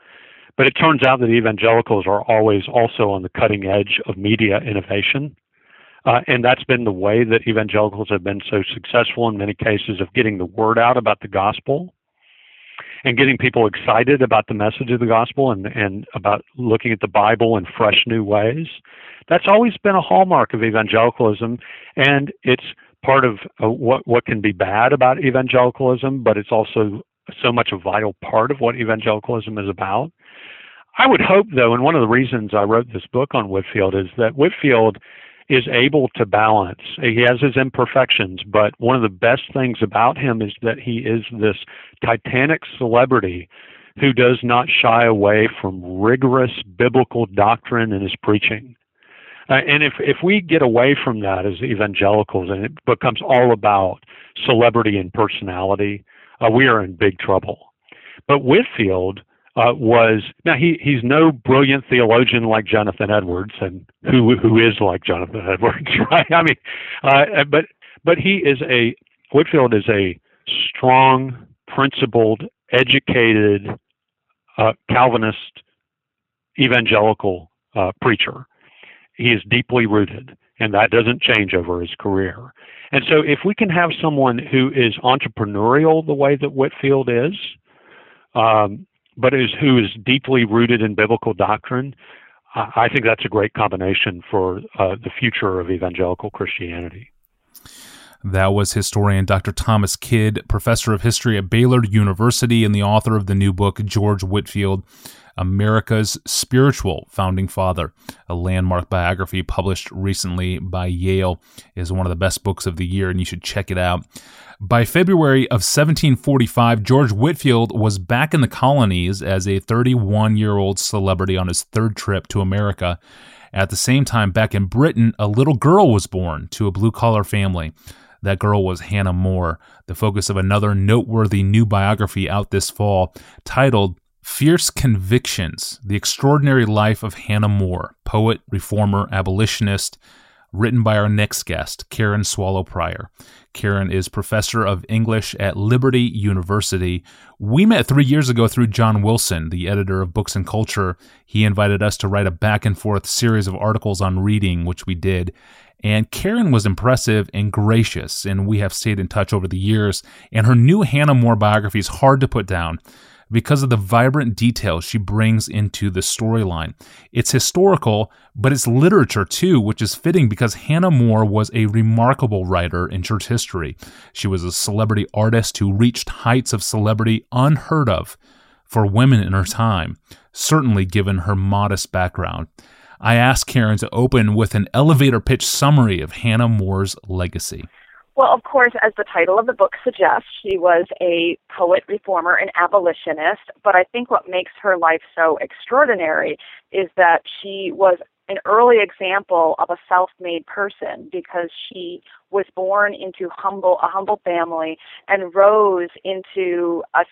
But it turns out that evangelicals are always also on the cutting edge of media innovation. Uh, and that's been the way that evangelicals have been so successful in many cases of getting the word out about the gospel and getting people excited about the message of the gospel and, and about looking at the Bible in fresh new ways. That's always been a hallmark of evangelicalism, and it's part of uh, what what can be bad about evangelicalism, but it's also so much a vital part of what evangelicalism is about. I would hope, though, and one of the reasons I wrote this book on Whitefield is that Whitefield is able to balance. He has his imperfections, but one of the best things about him is that he is this titanic celebrity who does not shy away from rigorous biblical doctrine in his preaching. Uh, and if if we get away from that as evangelicals and it becomes all about celebrity and personality, uh, we are in big trouble. But Whitefield uh, was now he he's no brilliant theologian like Jonathan Edwards, and who who is like Jonathan Edwards, (laughs) right? I mean, uh, but but he is a Whitefield is a strong, principled, educated uh, Calvinist evangelical uh, preacher. He is deeply rooted, and that doesn't change over his career. And so, if we can have someone who is entrepreneurial the way that Whitefield is, um, but is who is deeply rooted in biblical doctrine, I think that's a great combination for uh, the future of evangelical Christianity. That was historian Dr. Thomas Kidd, professor of history at Baylor University and the author of the new book, George Whitefield. America's Spiritual Founding Father, a landmark biography published recently by Yale, is one of the best books of the year, and you should check it out. By February of 1745, George Whitefield was back in the colonies as a 31 year old celebrity on his third trip to America. At the same time, back in Britain, a little girl was born to a blue collar family. That girl was Hannah More, the focus of another noteworthy new biography out this fall titled Fierce Convictions The Extraordinary Life of Hannah More, poet, reformer, abolitionist, written by our next guest, Karen Swallow Prior. Karen is professor of English at Liberty University. We met three years ago through John Wilson, the editor of Books and Culture. He invited us to write a back and forth series of articles on reading, which we did. And Karen was impressive and gracious, and we have stayed in touch over the years. And her new Hannah More biography is hard to put down because of the vibrant details she brings into the storyline. It's historical, but it's literature too, which is fitting because Hannah More was a remarkable writer in church history. She was a celebrity artist who reached heights of celebrity unheard of for women in her time, certainly given her modest background. I asked Karen to open with an elevator pitch summary of Hannah More's legacy. Well, of course, as the title of the book suggests, she was a poet, reformer, and abolitionist. But I think what makes her life so extraordinary is that she was an early example of a self-made person because she was born into humble a humble family and rose into a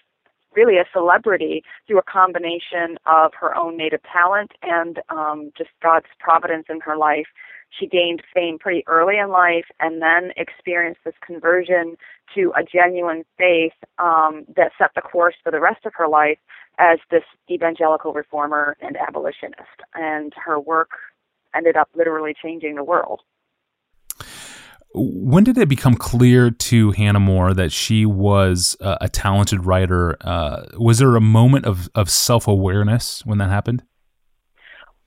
really a celebrity through a combination of her own native talent and um, just God's providence in her life. She gained fame pretty early in life and then experienced this conversion to a genuine faith um, that set the course for the rest of her life as this evangelical reformer and abolitionist. And her work ended up literally changing the world. When did it become clear to Hannah More that she was uh, a talented writer? Uh, was there a moment of, of self awareness when that happened?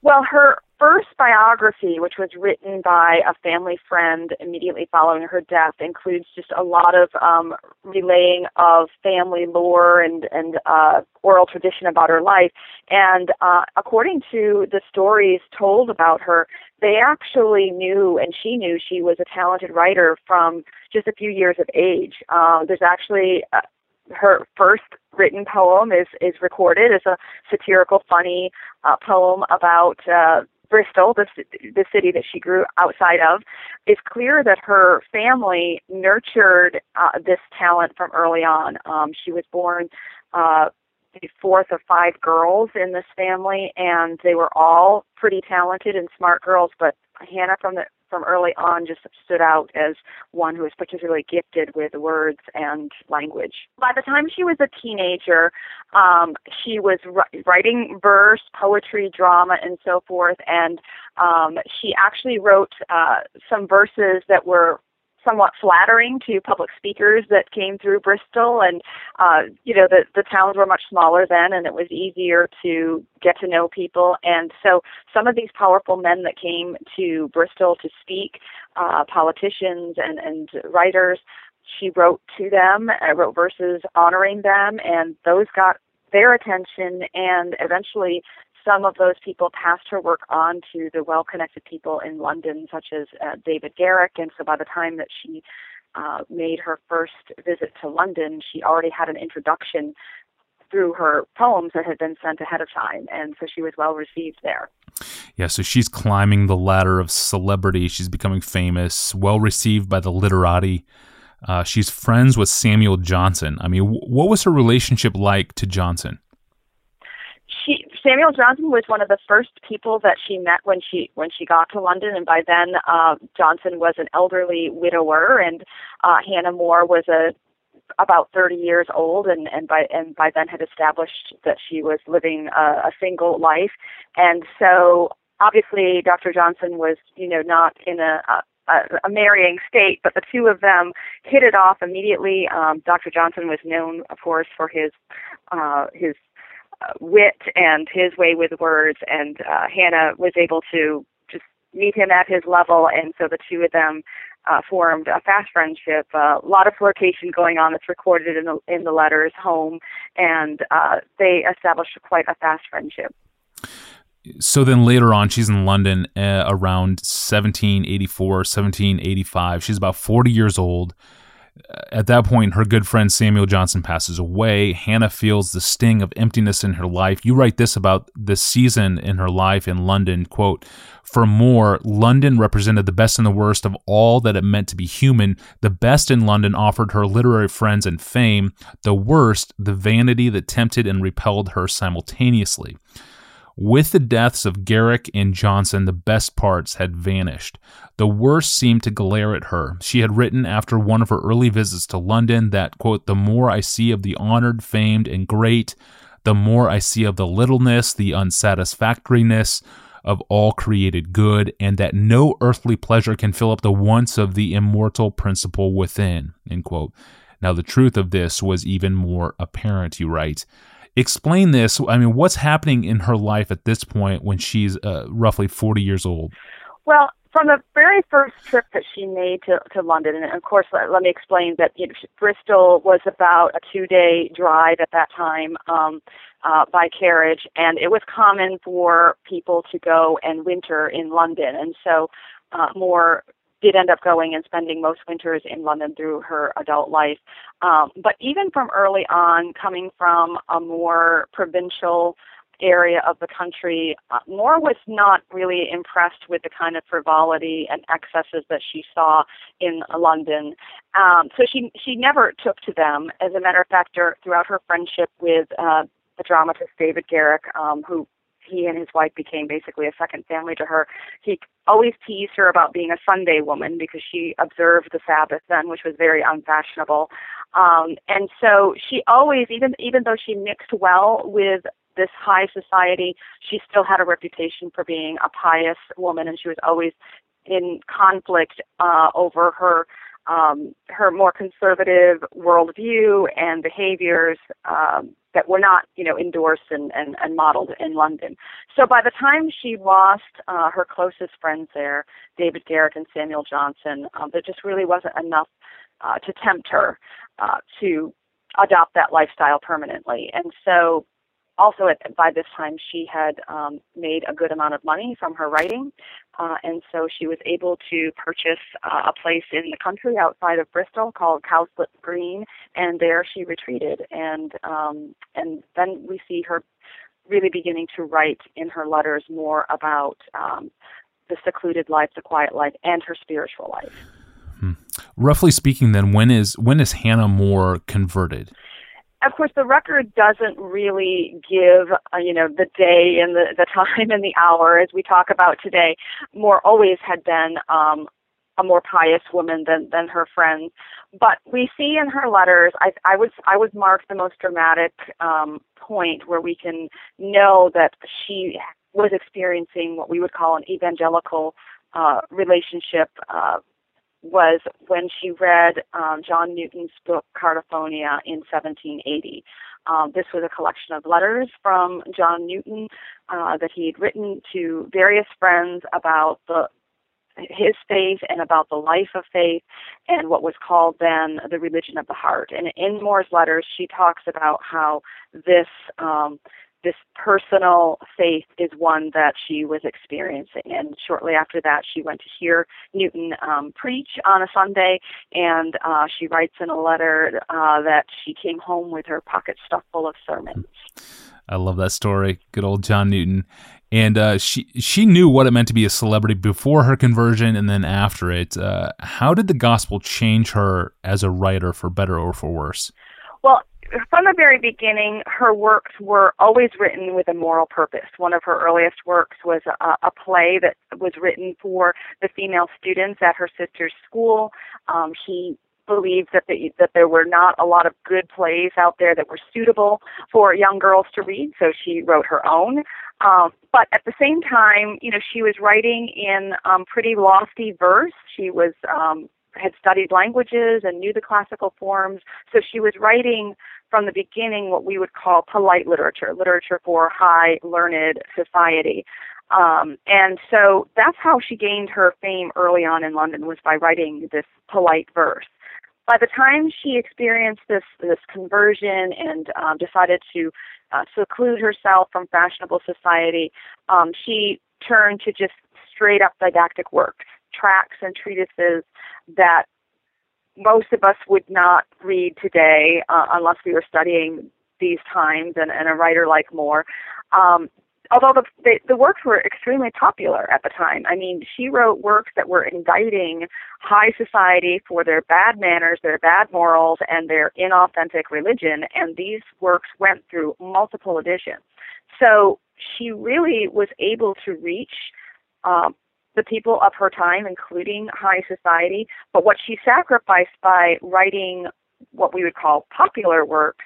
Well, her first biography, which was written by a family friend immediately following her death, includes just a lot of um, relaying of family lore and and uh, oral tradition about her life. And uh, according to the stories told about her, they actually knew, and she knew she was a talented writer from just a few years of age. Uh, there's actually uh, her first written poem is is recorded as a satirical, funny uh, poem about uh, Bristol, the, the city that she grew outside of, it's clear that her family nurtured uh, this talent from early on. Um, she was born uh, the fourth of five girls in this family, and they were all pretty talented and smart girls. But Hannah, from the from early on just stood out as one who was particularly gifted with words and language. By the time she was a teenager, um, she was writing verse, poetry, drama, and so forth, and um, she actually wrote uh, some verses that were somewhat flattering to public speakers that came through Bristol. And uh you know the the towns were much smaller then and it was easier to get to know people. And so some of these powerful men that came to Bristol to speak uh politicians and and writers she wrote to them I wrote verses honoring them and those got their attention and eventually some of those people passed her work on to the well connected people in London, such as uh, David Garrick. And so by the time that she uh, made her first visit to London, she already had an introduction through her poems that had been sent ahead of time. And so she was well received there. Yeah, so she's climbing the ladder of celebrity. She's becoming famous, well received by the literati. Uh, she's friends with Samuel Johnson. I mean, w- what was her relationship like to Johnson? Samuel Johnson was one of the first people that she met when she when she got to London, and by then uh, Johnson was an elderly widower, and uh, Hannah More was a about 30 years old, and and by and by then had established that she was living a, a single life, and so obviously Dr. Johnson was you know not in a, a a, marrying state, but the two of them hit it off immediately. Um, Dr. Johnson was known, of course, for his uh, his wit and his way with words, and uh, Hannah was able to just meet him at his level, and so the two of them uh, formed a fast friendship. Uh, a lot of flirtation going on that's recorded in the in the letters home, and uh, they established quite a fast friendship. So then later on, she's in London uh, around 1784, 1785. She's about 40 years old at that point, her good friend Samuel Johnson passes away. Hannah feels the sting of emptiness in her life. You write this about this season in her life in London, quote, for more, London represented the best and the worst of all that it meant to be human. The best in London offered her literary friends and fame. The worst, the vanity that tempted and repelled her simultaneously. With the deaths of Garrick and Johnson, the best parts had vanished. The worst seemed to glare at her. She had written after one of her early visits to London that, quote, the more I see of the honored, famed, and great, the more I see of the littleness, the unsatisfactoriness of all created good, and that no earthly pleasure can fill up the wants of the immortal principle within. Now, the truth of this was even more apparent, you write. Explain this. I mean, what's happening in her life at this point when she's uh, roughly 40 years old? Well, from the very first trip that she made to, to London, and of course, let, let me explain that you know, Bristol was about a two day drive at that time um, uh, by carriage, and it was common for people to go and winter in London. And so, uh, more did end up going and spending most winters in London through her adult life. Um, but even from early on, coming from a more provincial area of the country, uh, More was not really impressed with the kind of frivolity and excesses that she saw in London. Um, so she she never took to them. As a matter of fact, throughout her friendship with uh, the dramatist David Garrick, um, who he and his wife became basically a second family to her. He always teased her about being a Sunday woman because she observed the Sabbath then, which was very unfashionable. Um, and so she always, even even though she mixed well with this high society, she still had a reputation for being a pious woman, and she was always in conflict uh, over her um, her more conservative worldview and behaviors um, that were not, you know, endorsed and, and, and modeled in London. So by the time she lost uh, her closest friends there, David Garrick and Samuel Johnson, um, there just really wasn't enough uh, to tempt her uh, to adopt that lifestyle permanently. And so also at, by this time she had um, made a good amount of money from her writing uh, and so she was able to purchase uh, a place in the country outside of bristol called cowslip green and there she retreated. And um, and then we see her really beginning to write in her letters more about um, the secluded life the quiet life and her spiritual life. Hmm. roughly speaking then when is when is hannah more converted of course, the record doesn't really give, uh, you know, the day and the, the (laughs) time and the hour as we talk about today. More always had been um, a more pious woman than than her friends. But we see in her letters, I, I was I was marked the most dramatic um, point where we can know that she was experiencing what we would call an evangelical uh, relationship uh, was when she read um, John Newton's book Cardiphonia in 1780. Um, this was a collection of letters from John Newton uh, that he had written to various friends about the his faith and about the life of faith and what was called then the religion of the heart. And in More's letters, she talks about how this um, this personal faith is one that she was experiencing. And shortly after that, she went to hear Newton um, preach on a Sunday, and uh, she writes in a letter uh, that she came home with her pocket stuffed full of sermons. I love that story. Good old John Newton. And uh, she she knew what it meant to be a celebrity before her conversion and then after it. Uh, how did the gospel change her as a writer, for better or for worse? Well, from the very beginning, her works were always written with a moral purpose. One of her earliest works was a, a play that was written for the female students at her sister's school. Um, she believed that the, that there were not a lot of good plays out there that were suitable for young girls to read, so she wrote her own. Um, but at the same time, you know, she was writing in um, pretty lofty verse. She was um, had studied languages and knew the classical forms, so she was writing from the beginning what we would call polite literature, literature for high learned society. Um, and so that's how she gained her fame early on in London was by writing this polite verse. By the time she experienced this this conversion and um, decided to uh, seclude herself from fashionable society, um, she turned to just straight up didactic works, tracts and treatises that most of us would not read today uh, unless we were studying these times and, and a writer like More. Um, although the, the, the works were extremely popular at the time. I mean, she wrote works that were indicting high society for their bad manners, their bad morals, and their inauthentic religion, and these works went through multiple editions. So she really was able to reach um, the people of her time, including high society. But what she sacrificed by writing what we would call popular works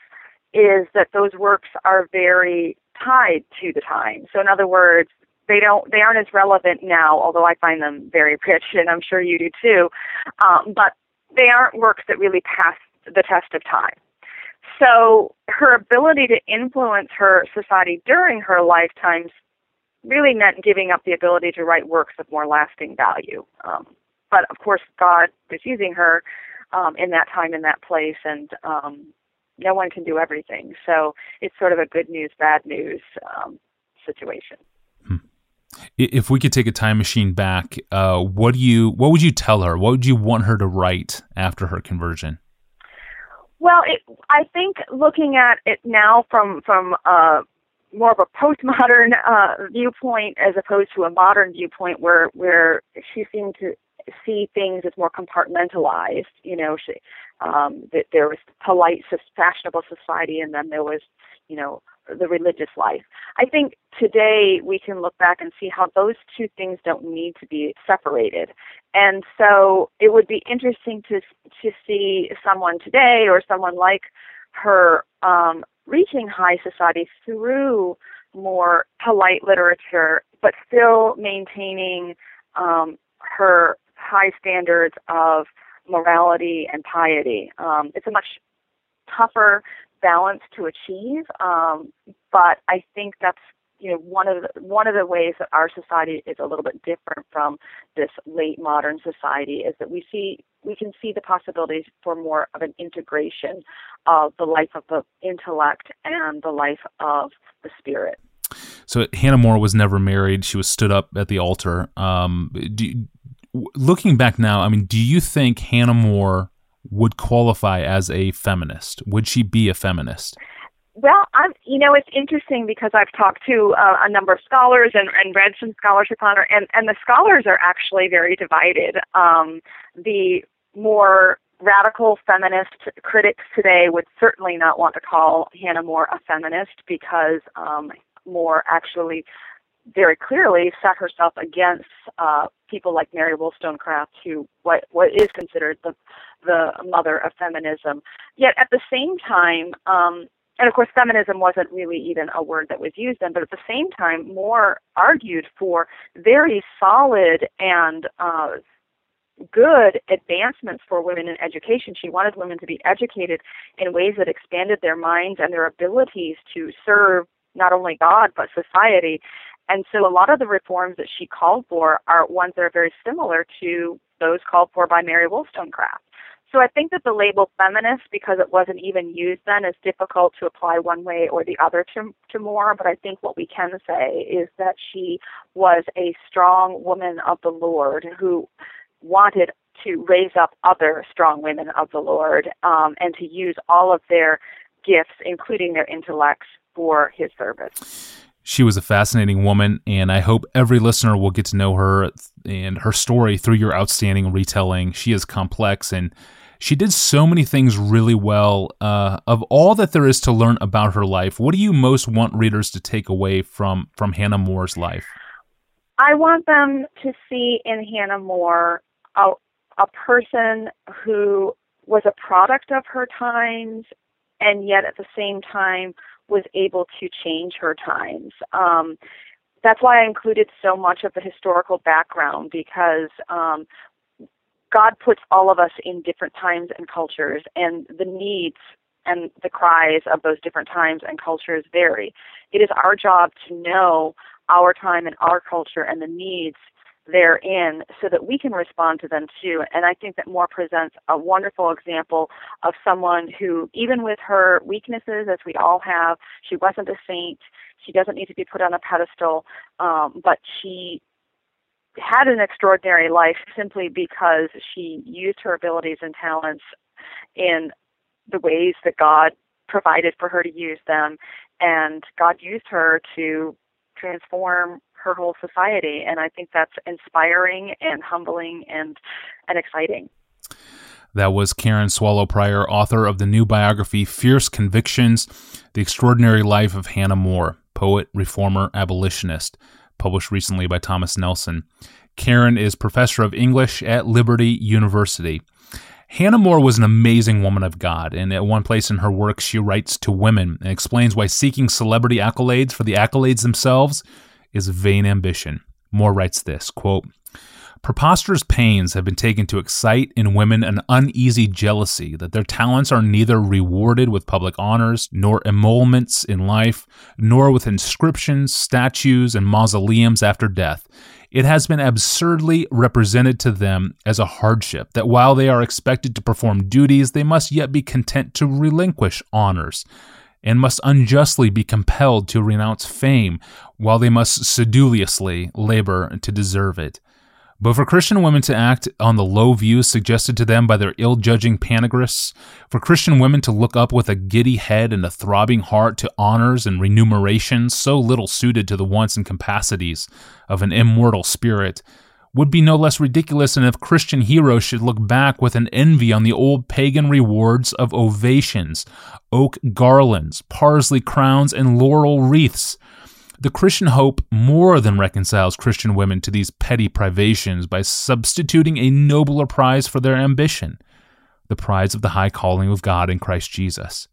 is that those works are very tied to the time. So in other words, they don't they aren't as relevant now, although I find them very rich, and I'm sure you do too. Um, but they aren't works that really pass the test of time. So her ability to influence her society during her lifetimes really meant giving up the ability to write works of more lasting value. Um, but of course, God was using her um, in that time, in that place, and um, no one can do everything. So it's sort of a good news, bad news um, situation. Hmm. If we could take a time machine back, uh, what do you? What would you tell her? What would you want her to write after her conversion? Well, it, I think looking at it now from from uh, more of a postmodern uh, viewpoint as opposed to a modern viewpoint, where where she seemed to see things as more compartmentalized. You know, she, um, that there was polite, fashionable society, and then there was, you know, the religious life. I think today we can look back and see how those two things don't need to be separated. And so it would be interesting to to see someone today or someone like her um, reaching high society through more polite literature, but still maintaining um, her high standards of morality and piety. Um, it's a much tougher balance to achieve, um, but I think that's you know one of the, one of the ways that our society is a little bit different from this late modern society is that we see we can see the possibilities for more of an integration of the life of the intellect and the life of the spirit. So Hannah More was never married. She was stood up at the altar. Um, do, looking back now, I mean, do you think Hannah More would qualify as a feminist? Would she be a feminist? Well, I'm, you know, it's interesting because I've talked to uh, a number of scholars and, and read some scholarship on her, and, and the scholars are actually very divided. Um, the more radical feminist critics today would certainly not want to call Hannah More a feminist because um, More actually very clearly set herself against uh, people like Mary Wollstonecraft, who what what is considered the the mother of feminism. Yet at the same time, um, and of course, feminism wasn't really even a word that was used then, but at the same time, More argued for very solid and uh, good advancements for women in education. She wanted women to be educated in ways that expanded their minds and their abilities to serve not only God but society. And so a lot of the reforms that she called for are ones that are very similar to those called for by Mary Wollstonecraft. So I think that the label feminist, because it wasn't even used then, is difficult to apply one way or the other to, to More. But I think what we can say is that she was a strong woman of the Lord who wanted to raise up other strong women of the Lord um, and to use all of their gifts, including their intellects, for his service. She was a fascinating woman, and I hope every listener will get to know her and her story through your outstanding retelling. She is complex and she did so many things really well. Uh, of all that there is to learn about her life, what do you most want readers to take away from from Hannah More's life? I want them to see in Hannah More a, a person who was a product of her times and yet at the same time was able to change her times. Um, that's why I included so much of the historical background because um, God puts all of us in different times and cultures, and the needs and the cries of those different times and cultures vary. It is our job to know our time and our culture and the needs therein so that we can respond to them too. And I think that More presents a wonderful example of someone who, even with her weaknesses, as we all have, she wasn't a saint. She doesn't need to be put on a pedestal, um, but she had an extraordinary life simply because she used her abilities and talents in the ways that God provided for her to use them. And God used her to transform her whole society. And I think that's inspiring and humbling and, and exciting. That was Karen Swallow Prior, author of the new biography Fierce Convictions The Extraordinary Life of Hannah More, poet, reformer, abolitionist, published recently by Thomas Nelson. Karen is professor of English at Liberty University. Hannah More was an amazing woman of God, and at one place in her work, she writes to women and explains why seeking celebrity accolades for the accolades themselves is vain ambition. More writes this quote, Preposterous pains have been taken to excite in women an uneasy jealousy that their talents are neither rewarded with public honors, nor emoluments in life, nor with inscriptions, statues, and mausoleums after death, it has been absurdly represented to them as a hardship that while they are expected to perform duties, they must yet be content to relinquish honors, and must unjustly be compelled to renounce fame, while they must sedulously labor to deserve it. But for Christian women to act on the low views suggested to them by their ill judging panegyrists, for Christian women to look up with a giddy head and a throbbing heart to honors and remunerations so little suited to the wants and capacities of an immortal spirit, would be no less ridiculous than if Christian heroes should look back with an envy on the old pagan rewards of ovations, oak garlands, parsley crowns, and laurel wreaths the Christian hope more than reconciles Christian women to these petty privations by substituting a nobler prize for their ambition the prize of the high calling of God in Christ Jesus.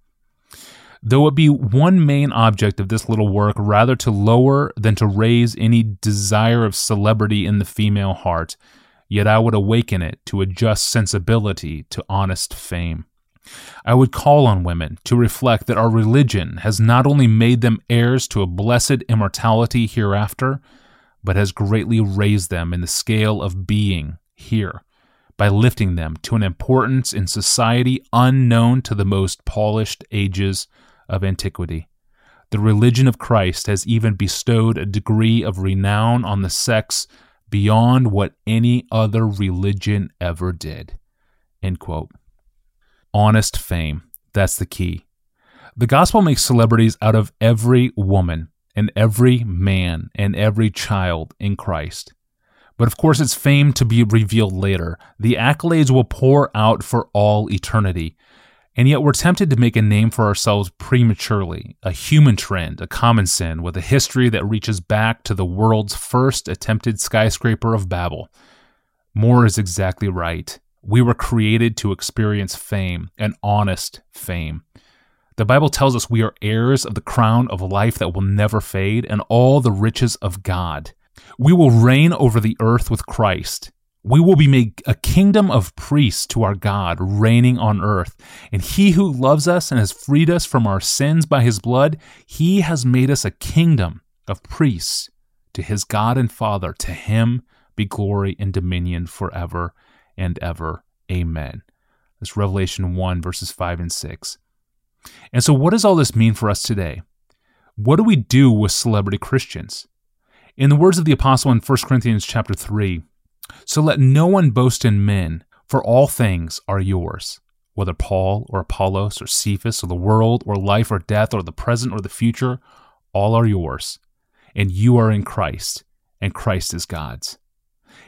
Though it be one main object of this little work rather to lower than to raise any desire of celebrity in the female heart, yet I would awaken it to a just sensibility to honest fame. I would call on women to reflect that our religion has not only made them heirs to a blessed immortality hereafter, but has greatly raised them in the scale of being here by lifting them to an importance in society unknown to the most polished ages of antiquity. The religion of Christ has even bestowed a degree of renown on the sex beyond what any other religion ever did. End quote honest fame. That's the key. The gospel makes celebrities out of every woman and every man and every child in Christ. But of course, it's fame to be revealed later. The accolades will pour out for all eternity. And yet, we're tempted to make a name for ourselves prematurely, a human trend, a common sin, with a history that reaches back to the world's first attempted skyscraper of Babel. More is exactly right. We were created to experience fame, an honest fame. The Bible tells us we are heirs of the crown of life that will never fade and all the riches of God. We will reign over the earth with Christ. We will be made a kingdom of priests to our God, reigning on earth. And he who loves us and has freed us from our sins by his blood, he has made us a kingdom of priests to his God and Father. To him be glory and dominion forever and ever. Amen. That's Revelation 1, verses 5 and 6. And so, what does all this mean for us today? What do we do with celebrity Christians? In the words of the apostle in 1 Corinthians chapter 3, so let no one boast in men, for all things are yours, whether Paul or Apollos or Cephas or the world or life or death or the present or the future, all are yours, and you are in Christ, and Christ is God's.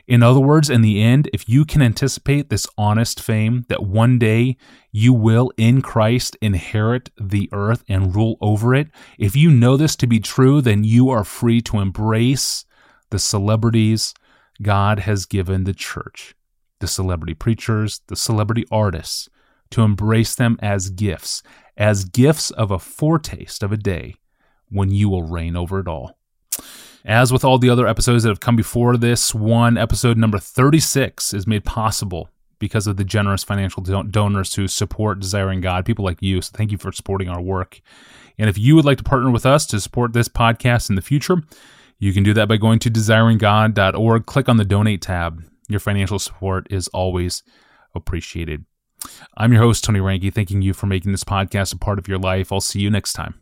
In other words, in the end, if you can anticipate this honest fame that one day you will in Christ inherit the earth and rule over it, if you know this to be true, then you are free to embrace the celebrities God has given the church, the celebrity preachers, the celebrity artists, to embrace them as gifts, as gifts of a foretaste of a day when you will reign over it all. As with all the other episodes that have come before this one, episode number 36 is made possible because of the generous financial donors who support Desiring God, people like you. So thank you for supporting our work. And if you would like to partner with us to support this podcast in the future, You can do that by going to desiringgod.org, click on the donate tab. Your financial support is always appreciated. I'm your host, Tony Reinke, thanking you for making this podcast a part of your life. I'll see you next time.